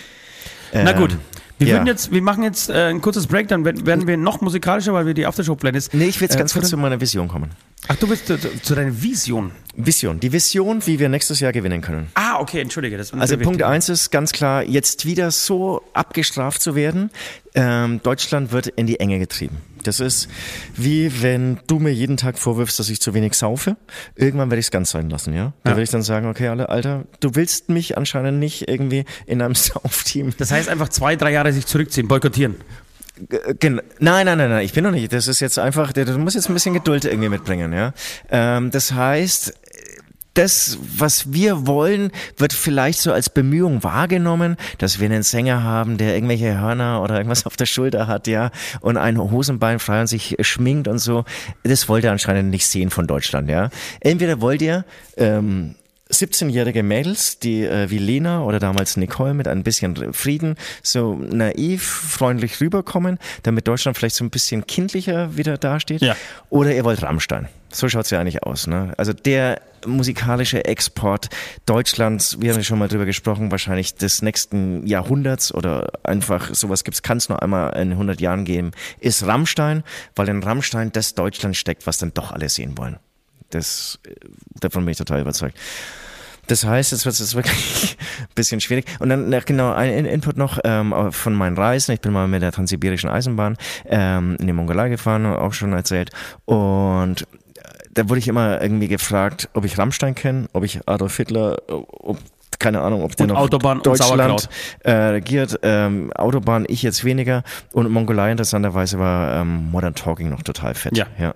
Na gut. Wir, ja. würden jetzt, wir machen jetzt äh, ein kurzes Break, dann werden wir noch musikalischer, weil wir die Aftershow-Playlist. Nee, ich will jetzt äh, ganz kurz zu meiner Vision kommen. Ach, du bist zu, zu, zu deiner Vision. Vision. Die Vision, wie wir nächstes Jahr gewinnen können. Ah, okay, entschuldige. Das Also Punkt wichtig. eins ist ganz klar, jetzt wieder so abgestraft zu werden. Ähm, Deutschland wird in die Enge getrieben. Das ist wie wenn du mir jeden Tag vorwirfst, dass ich zu wenig saufe. Irgendwann werde ich es ganz sein lassen, ja. Da Ja. werde ich dann sagen, okay, alle, Alter, du willst mich anscheinend nicht irgendwie in einem Saufteam. Das heißt einfach zwei, drei Jahre sich zurückziehen, boykottieren. Gen nein, nein, nein, nein, ich bin noch nicht. Das ist jetzt einfach, du musst jetzt ein bisschen Geduld irgendwie mitbringen, ja. Ähm, das heißt, das, was wir wollen, wird vielleicht so als Bemühung wahrgenommen, dass wir einen Sänger haben, der irgendwelche Hörner oder irgendwas auf der Schulter hat, ja, und ein Hosenbein frei und sich schminkt und so. Das wollt ihr anscheinend nicht sehen von Deutschland, ja. Entweder wollt ihr ähm, 17-jährige Mädels, die äh, wie Lena oder damals Nicole mit ein bisschen Frieden so naiv, freundlich rüberkommen, damit Deutschland vielleicht so ein bisschen kindlicher wieder dasteht. Ja. Oder ihr wollt Rammstein. So schaut's ja eigentlich aus. Ne? Also der musikalische Export Deutschlands, wir haben ja schon mal drüber gesprochen, wahrscheinlich des nächsten Jahrhunderts oder einfach sowas gibt's, kann es nur einmal in 100 Jahren geben, ist Rammstein, weil in Rammstein das Deutschland steckt, was dann doch alle sehen wollen. Das, äh, davon bin ich total überzeugt. Das heißt, jetzt wird es wirklich ein bisschen schwierig. Und dann na, genau ein Input noch ähm, von meinen Reisen. Ich bin mal mit der Transsibirischen Eisenbahn ähm, in die Mongolei gefahren, auch schon erzählt. Und da wurde ich immer irgendwie gefragt, ob ich Rammstein kenne, ob ich Adolf Hitler, ob keine Ahnung, ob der noch Autobahn Deutschland äh, regiert. Ähm, Autobahn ich jetzt weniger und Mongolei interessanterweise war ähm, Modern Talking noch total fett. Ja. ja.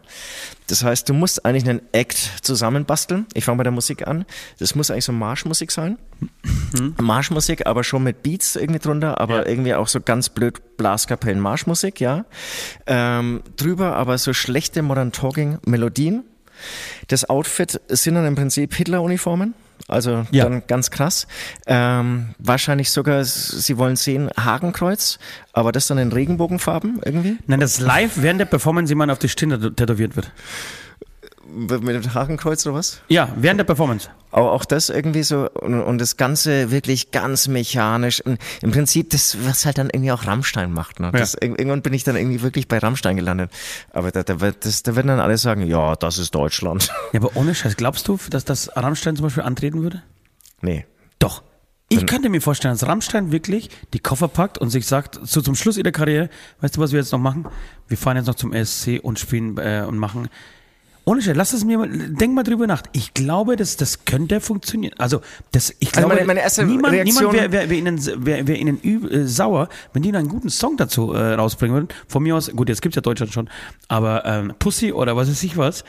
Das heißt, du musst eigentlich einen Act zusammenbasteln. Ich fange bei der Musik an. Das muss eigentlich so Marschmusik sein. Marschmusik, aber schon mit Beats irgendwie drunter, aber Ja. irgendwie auch so ganz blöd Blaskapellen Marschmusik, ja. Ähm, drüber aber so schlechte Modern Talking Melodien. Das Outfit sind dann im Prinzip Hitler-Uniformen. Also Ja. dann ganz krass. Ähm, wahrscheinlich sogar, Sie wollen sehen, Hakenkreuz, aber das dann in Regenbogenfarben irgendwie. Nein, das live während der Performance jemand auf die Stirn tä- tätowiert wird. Mit dem Hakenkreuz oder was? Ja, während der Performance. Aber auch das irgendwie so und, und das Ganze wirklich ganz mechanisch. Und Im Prinzip das, was halt dann irgendwie auch Rammstein macht. Ne? Das, irg- irgendwann bin ich dann irgendwie wirklich bei Rammstein gelandet. Aber da, da, wird, das, da werden dann alle sagen, ja, das ist Deutschland. Ja, aber ohne Scheiß, glaubst du, dass das Rammstein zum Beispiel antreten würde? nee. Doch. Ich könnte mir vorstellen, dass Rammstein wirklich die Koffer packt und sich sagt, so zum Schluss ihrer Karriere, weißt du, was wir jetzt noch machen? Wir fahren jetzt noch zum ESC und spielen äh, und machen. Ohne Scheiß, lass es mir mal, denk mal drüber nach. Ich glaube, dass das könnte funktionieren. Also, das, ich Also glaube, meine- meine erste niemand, Reaktion- niemand wäre wär, wär ihnen, wär, wär ihnen üb, äh, sauer, wenn die einen guten Song dazu äh, rausbringen würden. Von mir aus, gut, jetzt gibt's ja Deutschland schon, aber ähm, Pussy oder was weiß ich was,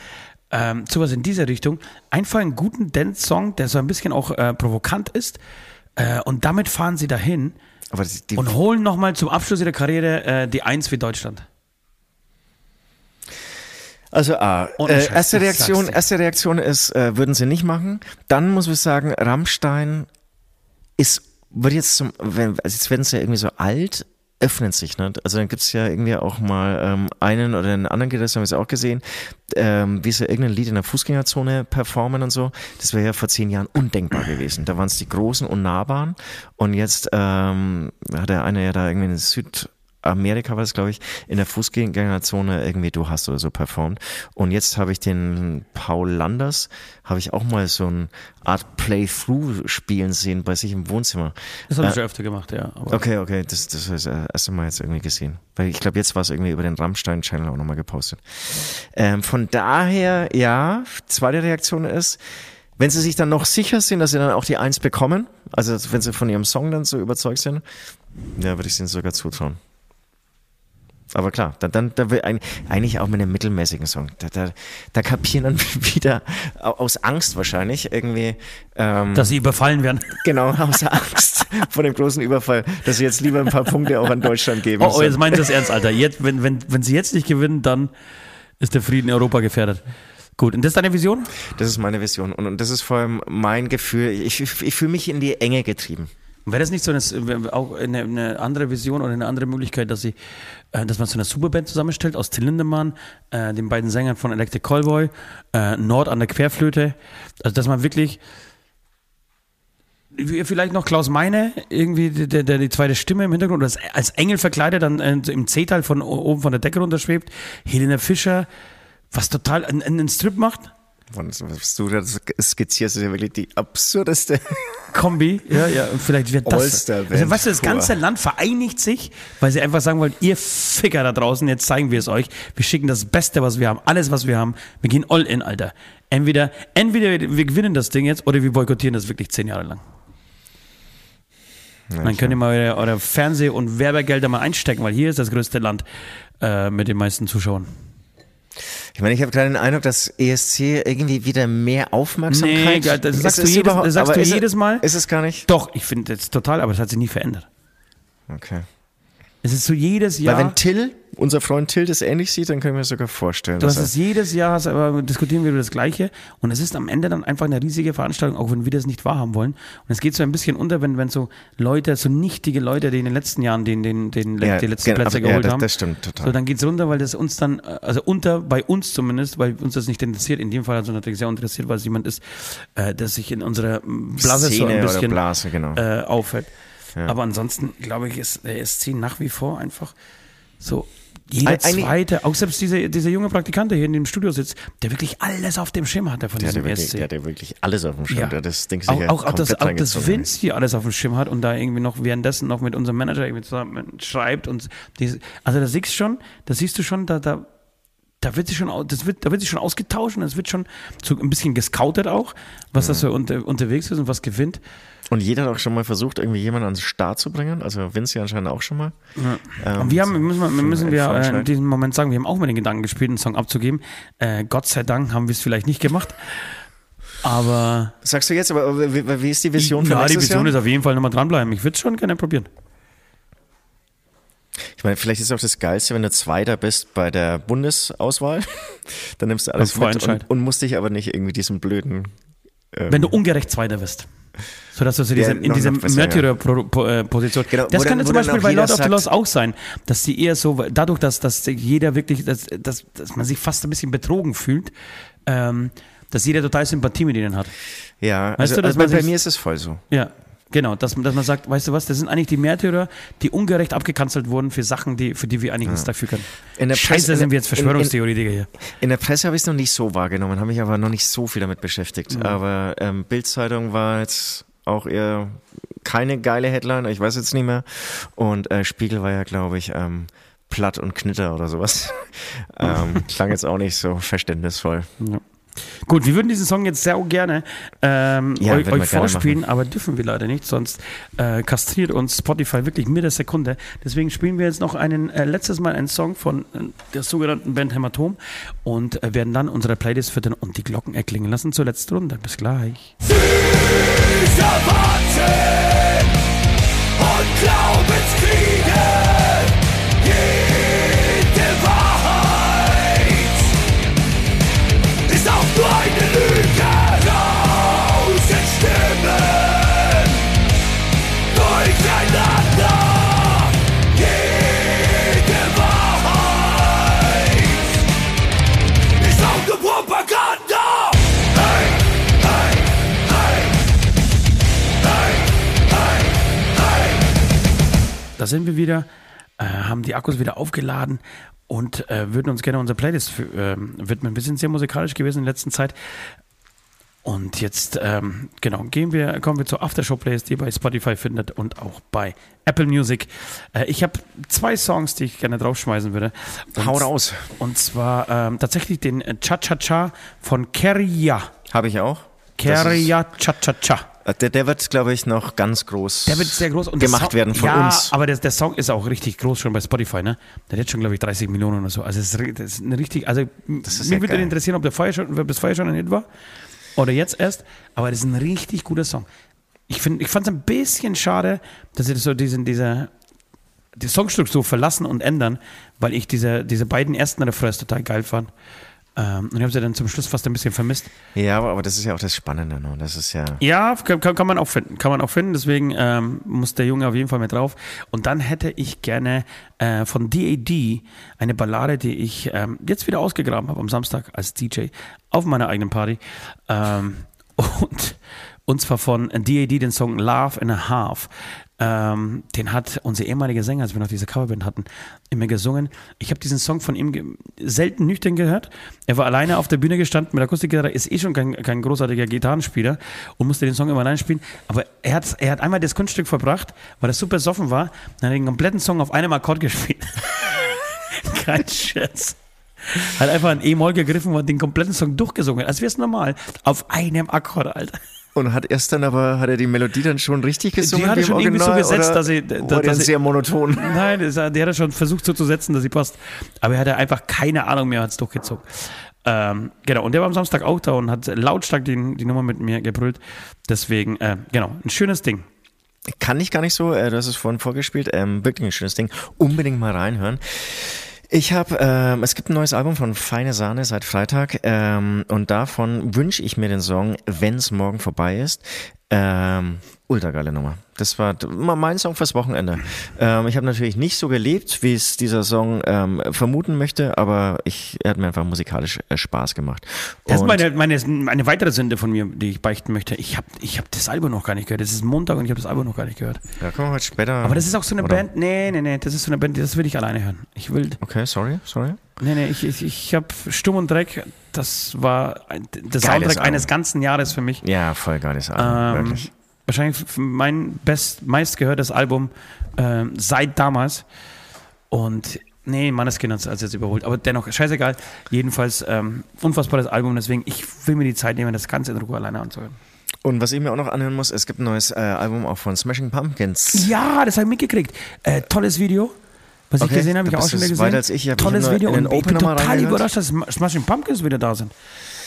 ähm, sowas in dieser Richtung. Einfach einen guten Dance-Song, der so ein bisschen auch äh, provokant ist. Äh, und damit fahren sie dahin Aber die, die, und holen nochmal zum Abschluss ihrer Karriere äh, die Eins für Deutschland. Also A, Ohne äh, erste Reaktion, erste Reaktion ist, äh, würden sie nicht machen. Dann muss ich sagen, Rammstein ist, wird jetzt zum, wenn, also jetzt werden sie ja irgendwie so alt, öffnen sich, ne? Also dann gibt's ja irgendwie auch mal ähm, einen oder einen anderen Gitarristen, haben wir es auch gesehen, ähm, wie sie irgendein Lied in der Fußgängerzone performen und so. Das wäre ja vor zehn Jahren undenkbar gewesen. Da waren es die Großen und Nahbaren und jetzt ähm, hat der eine ja da irgendwie in Süd Amerika war das, glaube ich, in der Fußgängerzone irgendwie Du hast oder so performt. Und jetzt habe ich den Paul Landers, habe ich auch mal so eine Art Playthrough spielen sehen bei sich im Wohnzimmer. Das habe ich Äh, schon öfter gemacht, ja. Okay, okay, das, das ist das erste Mal jetzt irgendwie gesehen. Weil ich glaube, jetzt war es irgendwie über den Rammstein-Channel auch nochmal gepostet. Ähm, von daher, ja, zweite Reaktion ist, wenn sie sich dann noch sicher sind, dass sie dann auch die Eins bekommen, also wenn sie von ihrem Song dann so überzeugt sind, ja, würde ich es ihnen sogar zutrauen. Aber klar, dann, dann da will ein, eigentlich auch mit einem mittelmäßigen Song. Da, da, da kapieren dann wieder au- aus Angst wahrscheinlich irgendwie ähm, dass sie überfallen werden. Genau, aus Angst vor dem großen Überfall, dass sie jetzt lieber ein paar Punkte auch an Deutschland geben. Oh, oh jetzt meinen sie das ernst, Alter. Jetzt, wenn, wenn, wenn sie jetzt nicht gewinnen, dann ist der Frieden in Europa gefährdet. Gut, und das ist deine Vision? Das ist meine Vision und, und das ist vor allem mein Gefühl. Ich, ich, ich fühle mich in die Enge getrieben. Wäre das nicht so eine, auch eine, eine andere Vision oder eine andere Möglichkeit, dass sie, äh, dass man so eine Superband zusammenstellt aus Till Lindemann, äh, den beiden Sängern von Electric Callboy, äh, Nord an der Querflöte, also dass man wirklich vielleicht noch Klaus Meine, irgendwie der, der die zweite Stimme im Hintergrund, oder als, Engel verkleidet, dann äh, im C-Teil von oben von der Decke runterschwebt, Helena Fischer, was total einen, einen Strip macht, Und was du da skizzierst, ist ja wirklich die absurdeste. Kombi, ja, ja, und vielleicht wird das. Also, weißt du, das ganze Land vereinigt sich, weil sie einfach sagen wollen, ihr Ficker da draußen, jetzt zeigen wir es euch. Wir schicken das Beste, was wir haben, alles, was wir haben. Wir gehen all in, Alter. Entweder, entweder wir gewinnen das Ding jetzt oder wir boykottieren das wirklich zehn Jahre lang. dann könnt ihr mal eure, eure Fernseh- und Werbegelder mal einstecken, weil hier ist das größte Land äh, mit den meisten Zuschauern. Ich meine, ich habe gerade den Eindruck, dass ESC irgendwie wieder mehr Aufmerksamkeit. Nee, das Es sagst du ist jedes- überhaupt- das sagst du es- jedes Mal? Ist es gar nicht? Doch, ich finde das total, aber das hat sich nie verändert. Okay. Es ist so jedes Jahr. Weil wenn Till, unser Freund Till, das ähnlich sieht, dann können wir mir sogar vorstellen. Du hast es jedes Jahr, aber diskutieren wir über das Gleiche und es ist am Ende dann einfach eine riesige Veranstaltung, auch wenn wir das nicht wahrhaben wollen. Und es geht so ein bisschen unter, wenn, wenn so Leute, so nichtige Leute, die in den letzten Jahren den, den, den, er, die letzten genau, Plätze aber- geholt ja, das, haben. Das stimmt total. So, dann geht's runter, weil das uns dann, also unter, bei uns zumindest, weil uns das nicht interessiert. In dem Fall hat es uns natürlich sehr interessiert, weil es jemand ist, äh, der sich in unserer Blase so Szene ein oder bisschen Blase, genau. äh, auffällt. Ja. Aber ansonsten, glaube ich, ist der ESC nach wie vor einfach so jeder eigentlich- zweite, auch selbst dieser diese junge Praktikant, der hier in dem Studio sitzt, der wirklich alles auf dem Schirm hatte von der, diesem wirklich, ESC. der hatte wirklich alles auf dem Schirm. Ja. Der hat das Ding auch, auch, auch das, auch das. Vince hier alles auf dem Schirm hat und da irgendwie noch währenddessen noch mit unserem Manager irgendwie zusammen schreibt und diese, also da siehst du schon, da siehst du schon, da, da, da wird sich schon, das wird, da wird sich schon ausgetauscht und es wird schon so ein bisschen gescoutet auch, was das so unter, unterwegs ist und was gewinnt. Und jeder hat auch schon mal versucht, irgendwie jemanden ans Start zu bringen. Also Vince ja anscheinend auch schon mal. Ähm, Und wir haben, müssen, wir, müssen wir äh, in diesem Moment sagen, wir haben auch mit den Gedanken gespielt, einen Song abzugeben. Äh, Gott sei Dank haben wir es vielleicht nicht gemacht. Aber Sagst du jetzt, aber wie, wie ist die Vision für ja, die nächstes Vision Jahr? ist auf jeden Fall nochmal dranbleiben. Ich würde es schon gerne probieren. Ich meine, vielleicht ist auch das Geilste, wenn du Zweiter bist bei der Bundesauswahl. Dann nimmst du alles mit und, und musst dich aber nicht irgendwie diesen blöden. Ähm, Wenn du ungerecht Zweiter wirst. Sodass du so Ja, diese, in noch- diese noch besser, ja. Märtyrer-Position. Genau, das ja wo zum Beispiel bei Lord of the Lost auch sein, dass die eher so, dadurch, dass, dass jeder wirklich, dass, dass, dass man sich fast ein bisschen betrogen fühlt, ähm, dass jeder total Sympathie mit ihnen hat. ja, Weißt also, du, dass also bei, bei mir ist es voll so. Ja, genau, dass, dass man sagt, weißt du was, das sind eigentlich die Märtyrer, die ungerecht abgekanzelt wurden für Sachen, die, für die wir eigentlich nichts dafür können. In der Scheiße, Presse- sind wir jetzt Verschwörungstheoretiker hier. In der Presse habe ich es noch nicht so wahrgenommen, habe mich aber noch nicht so viel damit beschäftigt. Mhm. Aber ähm, Bildzeitung war jetzt auch eher keine geile Headline, ich weiß jetzt nicht mehr. Und äh, Spiegel war ja, glaube ich, ähm, platt und knitter oder sowas. ähm, klang jetzt auch nicht so verständnisvoll. Gut, wir würden diesen Song jetzt sehr gerne ähm, Ja, euch, euch gerne vorspielen, aber dürfen wir leider nicht, sonst äh, kastriert uns Spotify wirklich mit der Sekunde. Deswegen spielen wir jetzt noch einen, äh, letztes Mal einen Song von äh, der sogenannten Band Hämatom und äh, werden dann unsere Playlist füttern und die Glocken erklingen lassen zur letzten Runde. Bis gleich. Dieser Wahnsinn und Glaubenskriege, Da sind wir wieder, äh, haben die Akkus wieder aufgeladen und äh, würden uns gerne unsere Playlist für, ähm, widmen. Wir sind sehr musikalisch gewesen in der letzten Zeit. Und jetzt, ähm, genau, gehen wir, kommen wir zur Aftershow-Playlist, die ihr bei Spotify findet und auch bei Apple Music. Äh, ich habe zwei Songs, die ich gerne draufschmeißen würde. Und, Hau raus. Und zwar ähm, tatsächlich den Cha-Cha-Cha von Keria. Habe ich auch. Keria Cha-Cha-Cha. Äh, Der, der wird, glaube ich, noch ganz groß Der wird sehr groß und gemacht Song- werden von ja, uns. aber der, der Song ist auch richtig groß schon bei Spotify, ne? Der hat jetzt schon, glaube ich, 30 Millionen oder so. Also es ist, das ist eine richtig, also ist mir ja würde interessieren, ob der vorher schon, ob das vorher schon ein Hit war oder jetzt erst, aber das ist ein richtig guter Song. Ich, find- ich fand es ein bisschen schade, dass sie das so diesen, dieser, die Songstruktur verlassen und ändern, weil ich diese, diese beiden ersten Refrains total geil fand. Ähm, und ich habe sie dann zum Schluss fast ein bisschen vermisst. Ja, aber, aber das ist ja auch das Spannende. Ne? Das ist ja. Ja, kann, kann man auch finden. Kann man auch finden. Deswegen ähm, muss der Junge auf jeden Fall mit drauf. Und dann hätte ich gerne äh, von DAD eine Ballade, die ich ähm, jetzt wieder ausgegraben habe am Samstag als DJ auf meiner eigenen Party. Ähm, und, und zwar von DAD den Song Love and a Half. Ähm, den hat unser ehemaliger Sänger, als wir noch diese Coverband hatten, immer gesungen. Ich habe diesen Song von ihm selten nüchtern gehört. Er war alleine auf der Bühne gestanden mit Akustikgitarre, ist eh schon kein, kein großartiger Gitarrenspieler und musste den Song immer allein spielen. Aber er hat, er hat einmal das Kunststück verbracht, weil er super soffen war, dann hat er den kompletten Song auf einem Akkord gespielt. kein Scherz. Hat einfach ein E-Moll gegriffen und den kompletten Song durchgesungen, als wäre es normal. Auf einem Akkord, Alter. Und hat erst dann aber, hat er die Melodie dann schon richtig gesungen? Die hat er schon irgendwie so gesetzt, dass sie- da- war der dass sehr monoton. Nein, der hat er schon versucht so zu setzen, dass sie passt. Aber er hatte einfach keine Ahnung mehr, hat es durchgezogen. Ähm, genau, und der war am Samstag auch da und hat lautstark die, die Nummer mit mir gebrüllt. Deswegen, äh, genau, ein schönes Ding. Kann ich gar nicht so, äh, du hast es vorhin vorgespielt, ähm, wirklich ein schönes Ding. Unbedingt mal reinhören. Ich habe, ähm, es gibt ein neues Album von Feine Sahne seit Freitag ähm, und davon wünsche ich mir den Song Wenn's morgen vorbei ist. Ähm, ultra geile Nummer. Das war mein Song fürs Wochenende. Ähm, ich habe natürlich nicht so gelebt, wie es dieser Song ähm, vermuten möchte, aber ich, er hat mir einfach musikalisch äh, Spaß gemacht. Das ist Und- meine, meine, eine weitere Sünde von mir, die ich beichten möchte. Ich habe ich hab das Album noch gar nicht gehört. Es ist Montag und ich habe das Album noch gar nicht gehört. ja, kommen wir heute später. Aber das ist auch so eine oder? Band. Nee, nee, nee, das ist so eine Band, das will ich alleine hören. Ich will. Okay, sorry, sorry. Nee, nee, ich, ich, ich habe Stumm und Dreck. Das war ein- der Geiles Soundtrack Album. eines ganzen Jahres für mich. Ja, voll geiles Album, Ähm, wirklich. Wahrscheinlich mein best, meistgehörtes Album ähm, seit damals. Und nee, Manneskin hat es jetzt überholt. Aber dennoch, scheißegal. Jedenfalls ähm, unfassbares Album. Deswegen, ich will mir die Zeit nehmen, das Ganze in Ruhe alleine anzuhören. Und was ich mir auch noch anhören muss, es gibt ein neues äh, Album auch von Smashing Pumpkins. Ja, das habe ich mitgekriegt. Äh, tolles Video. Was Okay, ich gesehen habe, ich auch schon du gesehen. weiter als ich. Ich Tolles Video und ich bin total überrascht, dass Sm- Smashing Pumpkins wieder da sind.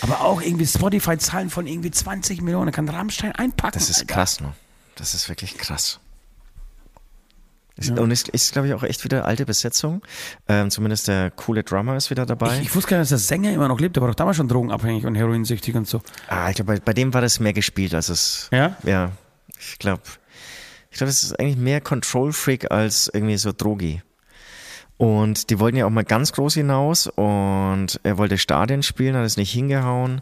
Aber auch irgendwie Spotify-Zahlen von irgendwie 20 Millionen. Da kann Rammstein einpacken. Das ist Alter. krass, ne? Das ist wirklich krass. Ist, Und es ist, glaube ich, auch echt wieder alte Besetzung. Ähm, zumindest der coole Drummer ist wieder dabei. Ich, ich wusste gar nicht, dass der Sänger immer noch lebt. Der war doch damals schon drogenabhängig und heroinsüchtig und so. ah, ich glaube, bei, bei dem war das mehr gespielt, als es. Ja? Ja. Ich glaube, ich glaube, es ist eigentlich mehr Control Freak als irgendwie so Drogi. Und die wollten ja auch mal ganz groß hinaus und er wollte Stadien spielen, hat es nicht hingehauen.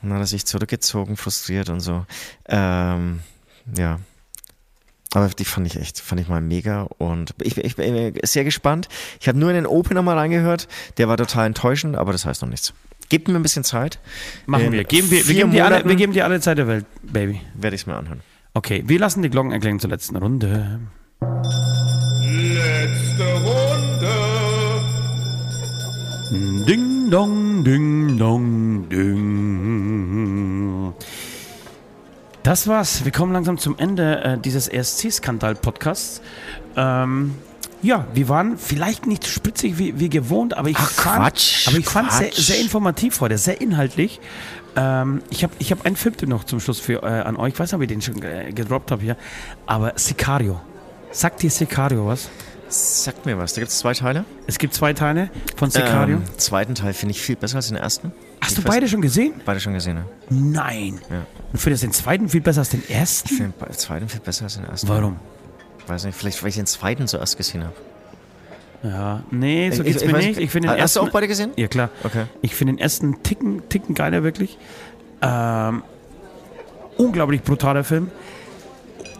Und dann hat er sich zurückgezogen, frustriert und so. Ähm, ja. Aber die fand ich echt, fand ich mal mega und ich, ich bin sehr gespannt. Ich habe nur in den Opener mal reingehört, der war total enttäuschend, aber das heißt noch nichts. Gebt mir ein bisschen Zeit. Machen In wir. Geben wir, wir, geben dir alle, wir geben dir alle Zeit der Welt, Baby. werde ich es mir anhören. Okay, wir lassen die Glocken erklingen zur letzten Runde. Letzte Runde. Ding dong, ding dong, ding. Das war's. Wir kommen langsam zum Ende äh, dieses ESC-Skandal-Podcasts. Ähm, ja, wir waren vielleicht nicht spritzig wie, wie gewohnt, aber ich Ach, fand, Quatsch, aber ich fand sehr, sehr informativ heute, sehr inhaltlich. Ähm, ich habe ich hab einen Filmtipp noch zum Schluss für, äh, an euch. Ich weiß nicht, ob ich den schon äh, gedroppt habe hier. Aber Sicario. Sagt dir Sicario was? Sag mir was, da gibt es zwei Teile. Es gibt zwei Teile von Sicario. Ähm, zweiten Teil finde ich viel besser als den ersten. Hast Ich du beide schon gesehen? Beide schon gesehen, ne? Nein. Ja. Und findest du den zweiten viel besser als den Ich ersten? finde den zweiten viel besser als den ersten. Warum? Weiß nicht, vielleicht weil ich den zweiten zuerst gesehen habe. Ja, nee, so Ich- geht's ich mir nicht. Ich finde den Hast ersten, du auch beide gesehen? Ja, klar. Okay. Ich finde den ersten Ticken, Ticken geiler, wirklich. Ähm, unglaublich brutaler Film.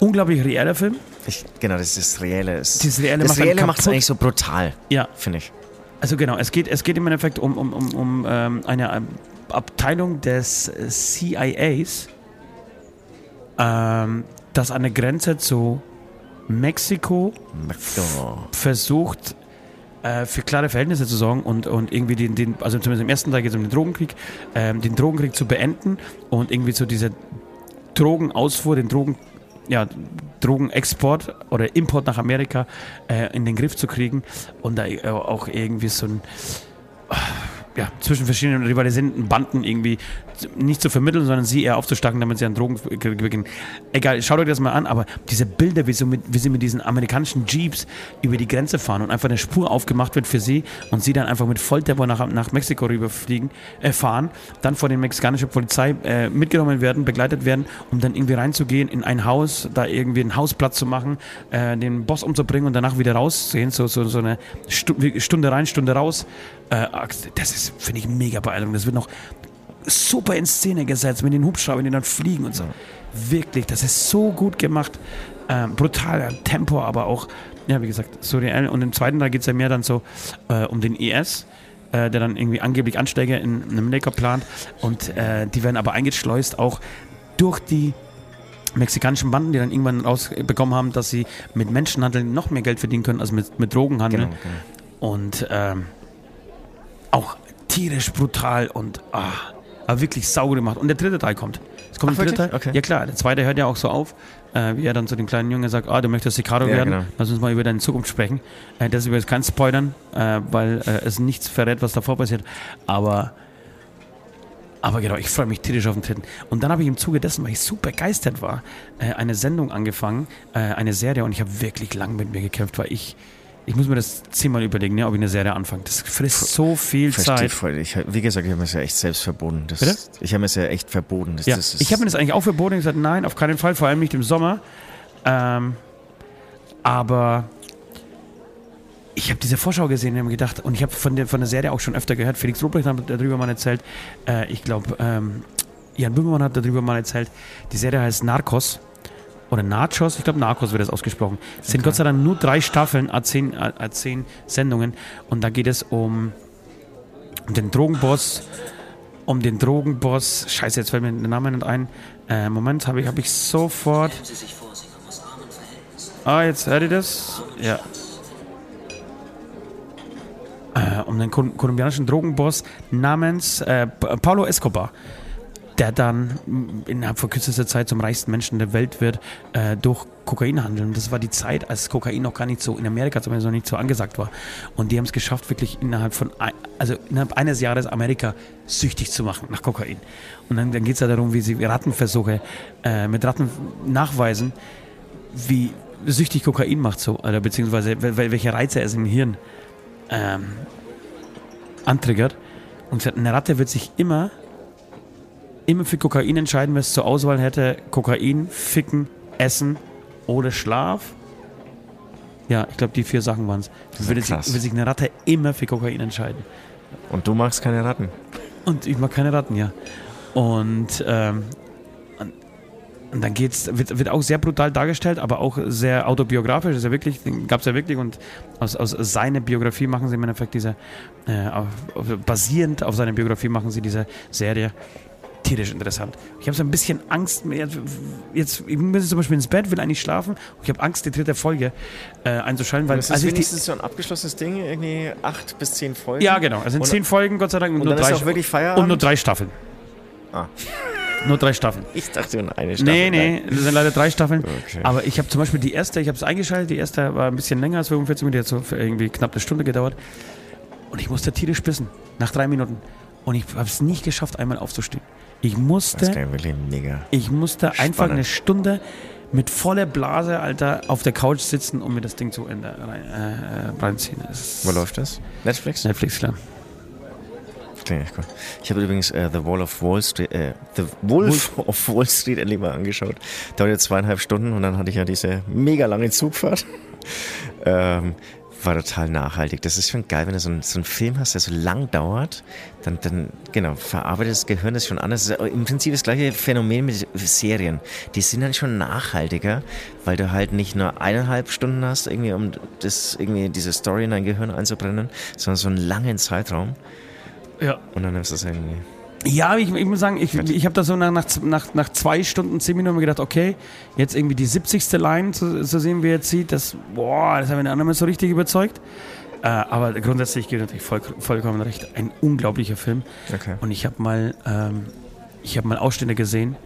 Unglaublich reeller Film. Ich, genau, das ist das Reelle. Ist, Das Reelle das macht es eigentlich so brutal, Ja, finde ich. also genau. Es geht, es geht im Endeffekt um, um, um, um ähm, eine ähm, Abteilung des CIAs, ähm, das an der Grenze zu Mexiko Oh. versucht, äh, für klare Verhältnisse zu sorgen und, und irgendwie den, den, also zumindest im ersten Teil geht es um den Drogenkrieg, ähm, den Drogenkrieg zu beenden und irgendwie so diese Drogenausfuhr, den Drogen, ja, Drogenexport oder Import nach Amerika äh, in den Griff zu kriegen und da äh, auch irgendwie so ein ja, zwischen verschiedenen rivalisierenden Banden irgendwie nicht zu vermitteln, sondern sie eher aufzustacken, damit sie an Drogen beginnen. Egal, schaut euch das mal an, aber diese Bilder, wie, so mit, wie sie mit diesen amerikanischen Jeeps über die Grenze fahren und einfach eine Spur aufgemacht wird für sie und sie dann einfach mit Volltempo nach, nach Mexiko rüberfliegen, äh, fahren, dann von der mexikanischen Polizei äh, mitgenommen werden, begleitet werden, um dann irgendwie reinzugehen in ein Haus, da irgendwie einen Hausplatz zu machen, äh, den Boss umzubringen und danach wieder rauszugehen, so, so, so eine Stu Stunde rein, Stunde raus. Äh, das ist, finde ich, mega beeindruckend. Das wird noch super in Szene gesetzt mit den Hubschraubern, die dann fliegen und so. Wirklich, das ist so gut gemacht. Ähm, brutal, Tempo, aber auch, ja, wie gesagt, so real. Und im zweiten Teil geht es ja mehr dann so äh, um den IS, äh, der dann irgendwie angeblich Anschläge in, in Amerika plant. Und äh, die werden aber eingeschleust auch durch die mexikanischen Banden, die dann irgendwann rausbekommen haben, dass sie mit Menschenhandel noch mehr Geld verdienen können als mit, mit Drogenhandel. Genau, genau. Und ähm, auch tierisch brutal und ah, aber wirklich sauber gemacht. Und der dritte Teil kommt. Es kommt Ach, ein dritter. wirklich? Okay. Ja klar, der zweite hört ja auch so auf, äh, wie er dann zu dem kleinen Jungen sagt, ah, du möchtest Sicario Ja, werden, genau. lass uns mal über deine Zukunft sprechen. Äh, das übrigens kein Spoilern, äh, weil äh, es nichts verrät, was davor passiert. Aber aber genau, ich freue mich tierisch auf den dritten. Und dann habe ich im Zuge dessen, weil ich super begeistert war, äh, eine Sendung angefangen, äh, eine Serie und ich habe wirklich lang mit mir gekämpft, weil ich, ich muss mir das zehnmal überlegen, ja, ob ich eine Serie anfange. Das frisst so viel Verstehe Zeit. voll. Ich, wie gesagt, ich habe mir das ja echt selbst verboten. Das, Bitte? Ich habe mir das ja echt verboten. Das, Ja, das ich habe mir das eigentlich auch verboten und gesagt, nein, auf keinen Fall, vor allem nicht im Sommer. Ähm, aber ich habe diese Vorschau gesehen und habe gedacht, und ich habe von der, von der Serie auch schon öfter gehört, Felix Lobrecht hat darüber mal erzählt, äh, ich glaube, ähm, Jan Böhmermann hat darüber mal erzählt, die Serie heißt Narcos oder Nachos, ich glaube Narcos wird das ausgesprochen. Es sind Gott sei Dank nur drei Staffeln, a zehn, a, a zehn Sendungen. Und da geht es um, um den Drogenboss, um den Drogenboss, scheiße, jetzt fällt mir der Name nicht ein, äh, Moment, habe ich, hab ich sofort, ah, jetzt hört ihr das? Ja. Äh, um den kol kolumbianischen Drogenboss namens äh, Pa- Paulo Escobar, der dann innerhalb von kürzester Zeit zum reichsten Menschen der Welt wird äh, durch Kokainhandel. Und das war die Zeit, als Kokain noch gar nicht so in Amerika zumindest noch nicht so angesagt war. Und die haben es geschafft, wirklich innerhalb von ein, also innerhalb eines Jahres Amerika süchtig zu machen nach Kokain. Und dann, dann geht es ja darum, wie sie Rattenversuche äh, mit Ratten nachweisen, wie süchtig Kokain macht so, oder beziehungsweise wel- wel- welche Reize es im Hirn ähm, antriggert. Und eine Ratte wird sich immer, immer für Kokain entscheiden, wenn es zur Auswahl hätte: Kokain, Ficken, Essen oder Schlaf. Ja, ich glaube, die vier Sachen waren es. Würde, sich- würde sich eine Ratte immer für Kokain entscheiden. Und du magst keine Ratten. Und ich mag keine Ratten, ja. Und, ähm, und- dann geht's, wird, wird auch sehr brutal dargestellt, aber auch sehr autobiografisch. Ist ja wirklich, gab es ja wirklich und aus, aus seiner Biografie machen sie im Endeffekt diese, äh, auf, basierend auf seiner Biografie machen sie diese Serie. Tierisch interessant. Ich habe so ein bisschen Angst, jetzt, ich muss zum Beispiel ins Bett, will eigentlich schlafen und ich habe Angst, die dritte Folge äh, einzuschalten, weil Das ist als ich die, wenigstens so ein abgeschlossenes Ding, irgendwie acht bis zehn Folgen. ja genau, es sind Und- zehn Folgen, Gott sei Dank, und, nur dann drei ist auch wirklich Feierabend? und nur drei Staffeln. Ah. Nur drei Staffeln. Ich dachte nur eine Staffel. Nee, nee, das sind leider drei Staffeln. Okay. Aber ich habe zum Beispiel die erste, ich habe es eingeschaltet, die erste war ein bisschen länger als 45 Minuten, die hat so für irgendwie knapp eine Stunde gedauert. Und ich musste tierisch bissen, nach drei Minuten. Und ich habe es nicht geschafft, einmal aufzustehen. Ich musste, ich musste einfach eine Stunde mit voller Blase, Alter, auf der Couch sitzen und mir das Ding zu Ende rein, äh, reinziehen. Wo läuft das? Netflix? Netflix, klar. Klingt echt cool. Ich habe übrigens äh, The Wall of Wall Street, äh, The Wolf of Wall Street endlich mal angeschaut. Dauert jetzt zweieinhalb Stunden und dann hatte ich ja diese mega lange Zugfahrt. ähm, war total nachhaltig. Das ist schon geil, wenn du so, einen- so einen Film hast, der so lang dauert, dann, dann genau, verarbeitet das Gehirn das schon anders. Das im Prinzip das gleiche Phänomen mit Serien. Die sind dann schon nachhaltiger, weil du halt nicht nur eineinhalb Stunden hast, irgendwie, um das, irgendwie diese Story in dein Gehirn einzubrennen, sondern so einen langen Zeitraum. Ja. Und dann nimmst du es irgendwie. Ja, ich, ich muss sagen, ich, ich habe da so nach, nach, nach, zwei Stunden, zehn Minuten gedacht, okay, jetzt irgendwie die 70. Line zu, zu sehen, wie er zieht, das, boah, das hat mich dann nicht so richtig überzeugt. Äh, aber grundsätzlich gibt natürlich voll, vollkommen recht. Ein unglaublicher Film. Okay. Und ich habe mal, ähm, ich habe mal Ausschnitte gesehen,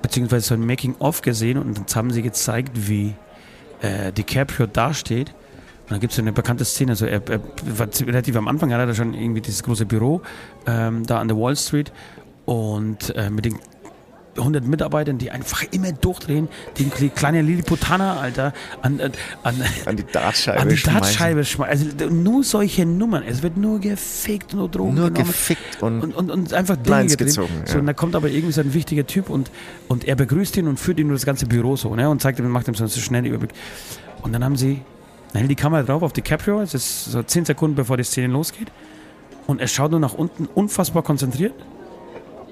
beziehungsweise so ein Making-of gesehen und dann haben sie gezeigt, wie äh, DiCaprio dasteht. Und dann gibt es eine bekannte Szene, also er, er war relativ am Anfang, hat er schon irgendwie dieses große Büro ähm, da an der Wall Street und äh, mit den 100 Mitarbeitern, die einfach immer durchdrehen, die, die kleine Lilliputaner, Alter, an, an, an, An die Dartscheibe. an die schmeißen. Dartscheibe schmeißen. Also nur solche Nummern. Es wird nur gefickt, nur Drogen Nur genommen gefickt und, und, und, und einfach Dinge gezogen, So, ja. und da kommt aber irgendwie so ein wichtiger Typ und, und er begrüßt ihn und führt ihn durch das ganze Büro so ne, und zeigt ihm, macht ihm so einen schnellen Überblick. Und dann haben sie, dann hält die Kamera drauf auf DiCaprio, es ist so 10 Sekunden bevor die Szene losgeht und er schaut nur nach unten, unfassbar konzentriert.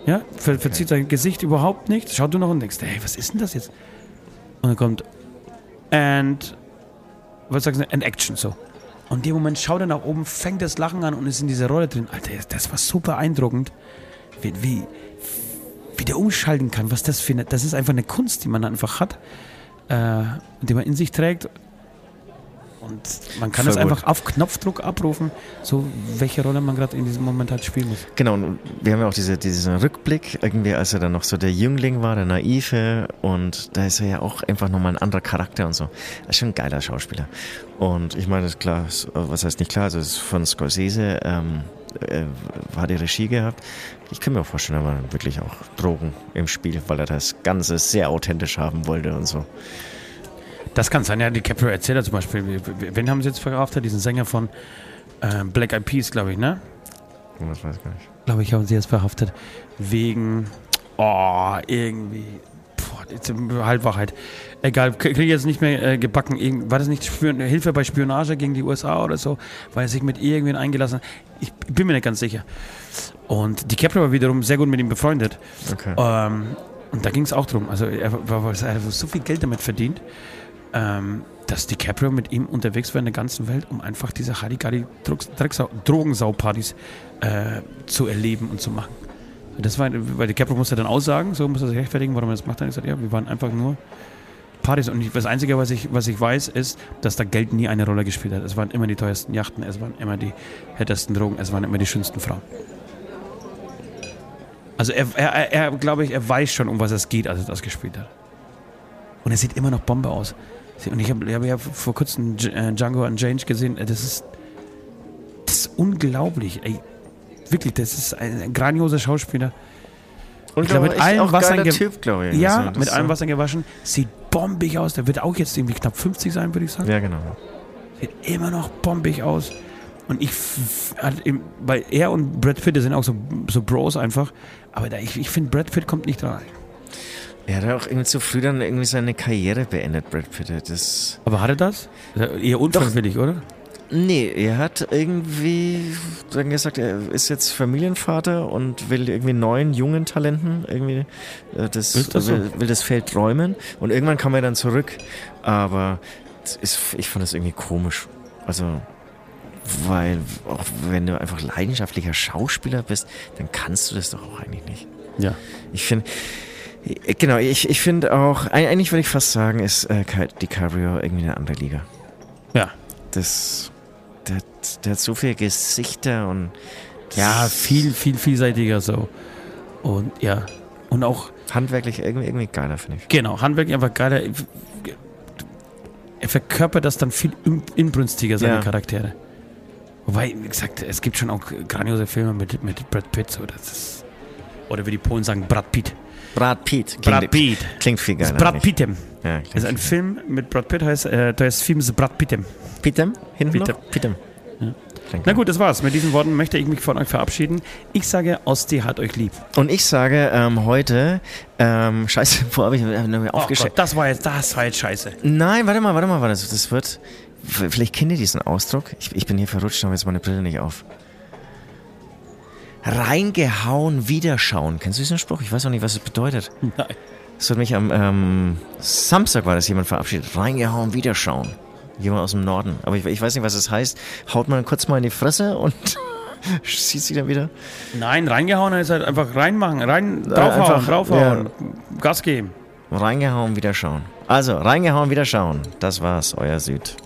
Ja, ver verzieht sein Gesicht überhaupt nicht, schaut nur nach unten und denkst, hey, was ist denn das jetzt? Und dann kommt, and, was sagst du, and action so. Und in dem Moment schaut er nach oben, fängt das Lachen an und ist in dieser Rolle drin. Alter, das war super beeindruckend, wie, wie, wie der umschalten kann. Was das für eine, das ist einfach eine Kunst, die man einfach hat, äh, die man in sich trägt. Und man kann es Voll gut. einfach auf Knopfdruck abrufen, so welche Rolle man gerade in diesem Moment halt spielen muss. Genau, und wir haben ja auch diese, diesen Rückblick, irgendwie, als er dann noch so der Jüngling war, der Naive, und da ist er ja auch einfach nochmal ein anderer Charakter und so. Er ist schon ein geiler Schauspieler. Und ich meine, das ist klar, es- was heißt nicht klar, also es ist von Scorsese, ähm, äh, hat die Regie gehabt. Ich kann mir auch vorstellen, da waren wirklich auch Drogen im Spiel, weil er das Ganze sehr authentisch haben wollte und so. Das kann sein, ja, DiCaprio erzählt zum Beispiel, wen haben sie jetzt verhaftet? Diesen Sänger von äh, Black Eyed Peas, glaube ich, ne? Was weiß ich gar nicht. Glaube ich, haben sie jetzt verhaftet. Wegen, oh, irgendwie, boah, Halbwahrheit. Egal, kriege ich jetzt nicht mehr äh, gebacken. War das nicht Hilfe bei Spionage gegen die USA oder so? Weil er sich mit irgendwen eingelassen hat? Ich bin mir nicht ganz sicher. Und DiCaprio war wiederum sehr gut mit ihm befreundet. Okay. Ähm, und da ging es auch drum. Also er, war, er hat so viel Geld damit verdient, ähm, dass DiCaprio mit ihm unterwegs war in der ganzen Welt, um einfach diese Harigari Drogensau-Partys äh, zu erleben und zu machen. Das war, weil DiCaprio musste dann aussagen, so muss er sich rechtfertigen, warum er das macht. Dann gesagt, ja, wir waren einfach nur Partys. Und das Einzige, was ich, was ich weiß, ist, dass da Geld nie eine Rolle gespielt hat. Es waren immer die teuersten Yachten, es waren immer die härtesten Drogen, es waren immer die schönsten Frauen. Also er, er, er glaube ich, er weiß schon, um was es geht, als er das gespielt hat. Und er sieht immer noch Bombe aus. Und ich habe hab ja vor kurzem äh, Django Unchanged gesehen. äh, Das ist, das ist unglaublich. Ey. Wirklich, das ist ein, ein grandioser Schauspieler. Und Ich glaube, mit allem Wasser geiler ge- Typ, glaube ich. Ja, Also, mit allem so- Wasser gewaschen. Sieht bombig aus. Der wird auch jetzt irgendwie knapp 50 sein, würde ich sagen. Ja, genau. Sieht immer noch bombig aus. Und ich, halt weil er und Brad Pitt, die sind auch so, so Bros einfach. Aber da, ich, ich finde, Brad Pitt kommt nicht rein. Er hat auch irgendwie zu früh dann irgendwie seine Karriere beendet, Brad Pitt. Das. Aber hat er das? Eher unfreiwillig, oder? Nee, er hat irgendwie dann gesagt, er ist jetzt Familienvater und will irgendwie neuen jungen Talenten irgendwie äh, das, das so? will, will das Feld räumen und irgendwann kam er dann zurück, aber ist, ich fand das irgendwie komisch. Also weil auch wenn du einfach leidenschaftlicher Schauspieler bist, dann kannst du das doch auch eigentlich nicht. Ja. Ich finde, genau, ich, ich finde auch, eig- eigentlich würde ich fast sagen, ist äh, DiCaprio irgendwie eine andere Liga. Ja. Das, der, hat- der hat so viele Gesichter und Ja, viel, viel vielseitiger so. Und ja. Und auch, handwerklich irgendwie, irgendwie geiler, finde ich. genau, handwerklich einfach geiler. Er verkörpert das dann viel in- inbrünstiger, seine Ja. Charaktere. Wobei, wie gesagt, es gibt schon auch grandiose Filme mit, mit Brad Pitt. So, das ist, oder wie die Polen sagen, Brad Pitt. Brad Pitt. Brad Pitt. Klingt viel geiler. Brad. Pittem. Ja, ist ein Film mit Brad Pitt, heißt, äh, da ist Film ist Brad Pittem. Pittem? Hinten Pittem. noch? Pittem. Ja. Na gut, das war's. Mit diesen Worten möchte ich mich von euch verabschieden. Ich sage, Osti hat euch lieb. Und ich sage ähm, heute, ähm, scheiße, wo habe ich mir Oh aufgeschrieben? Gott, das war jetzt, das war jetzt scheiße. Nein, warte mal, warte mal, warte. Das, das wird. Vielleicht kennt ihr diesen Ausdruck. Ich, ich bin hier verrutscht, aber jetzt meine Brille nicht auf. Reingehauen, wiederschauen. Kennst du diesen Spruch? Ich weiß auch nicht, was es bedeutet. Nein. Es hat mich am ähm, Samstag war das jemand verabschiedet. Reingehauen, wiederschauen. Jemand aus dem Norden. Aber ich, ich weiß nicht, was es heißt. Haut man kurz mal in die Fresse und sieht sie dann wieder. Nein, reingehauen ist halt einfach reinmachen, rein, Ja, draufhauen, einfach, draufhauen, Gas geben. Reingehauen, wiederschauen. Also, reingehauen, wiederschauen. Das war's, euer Süd.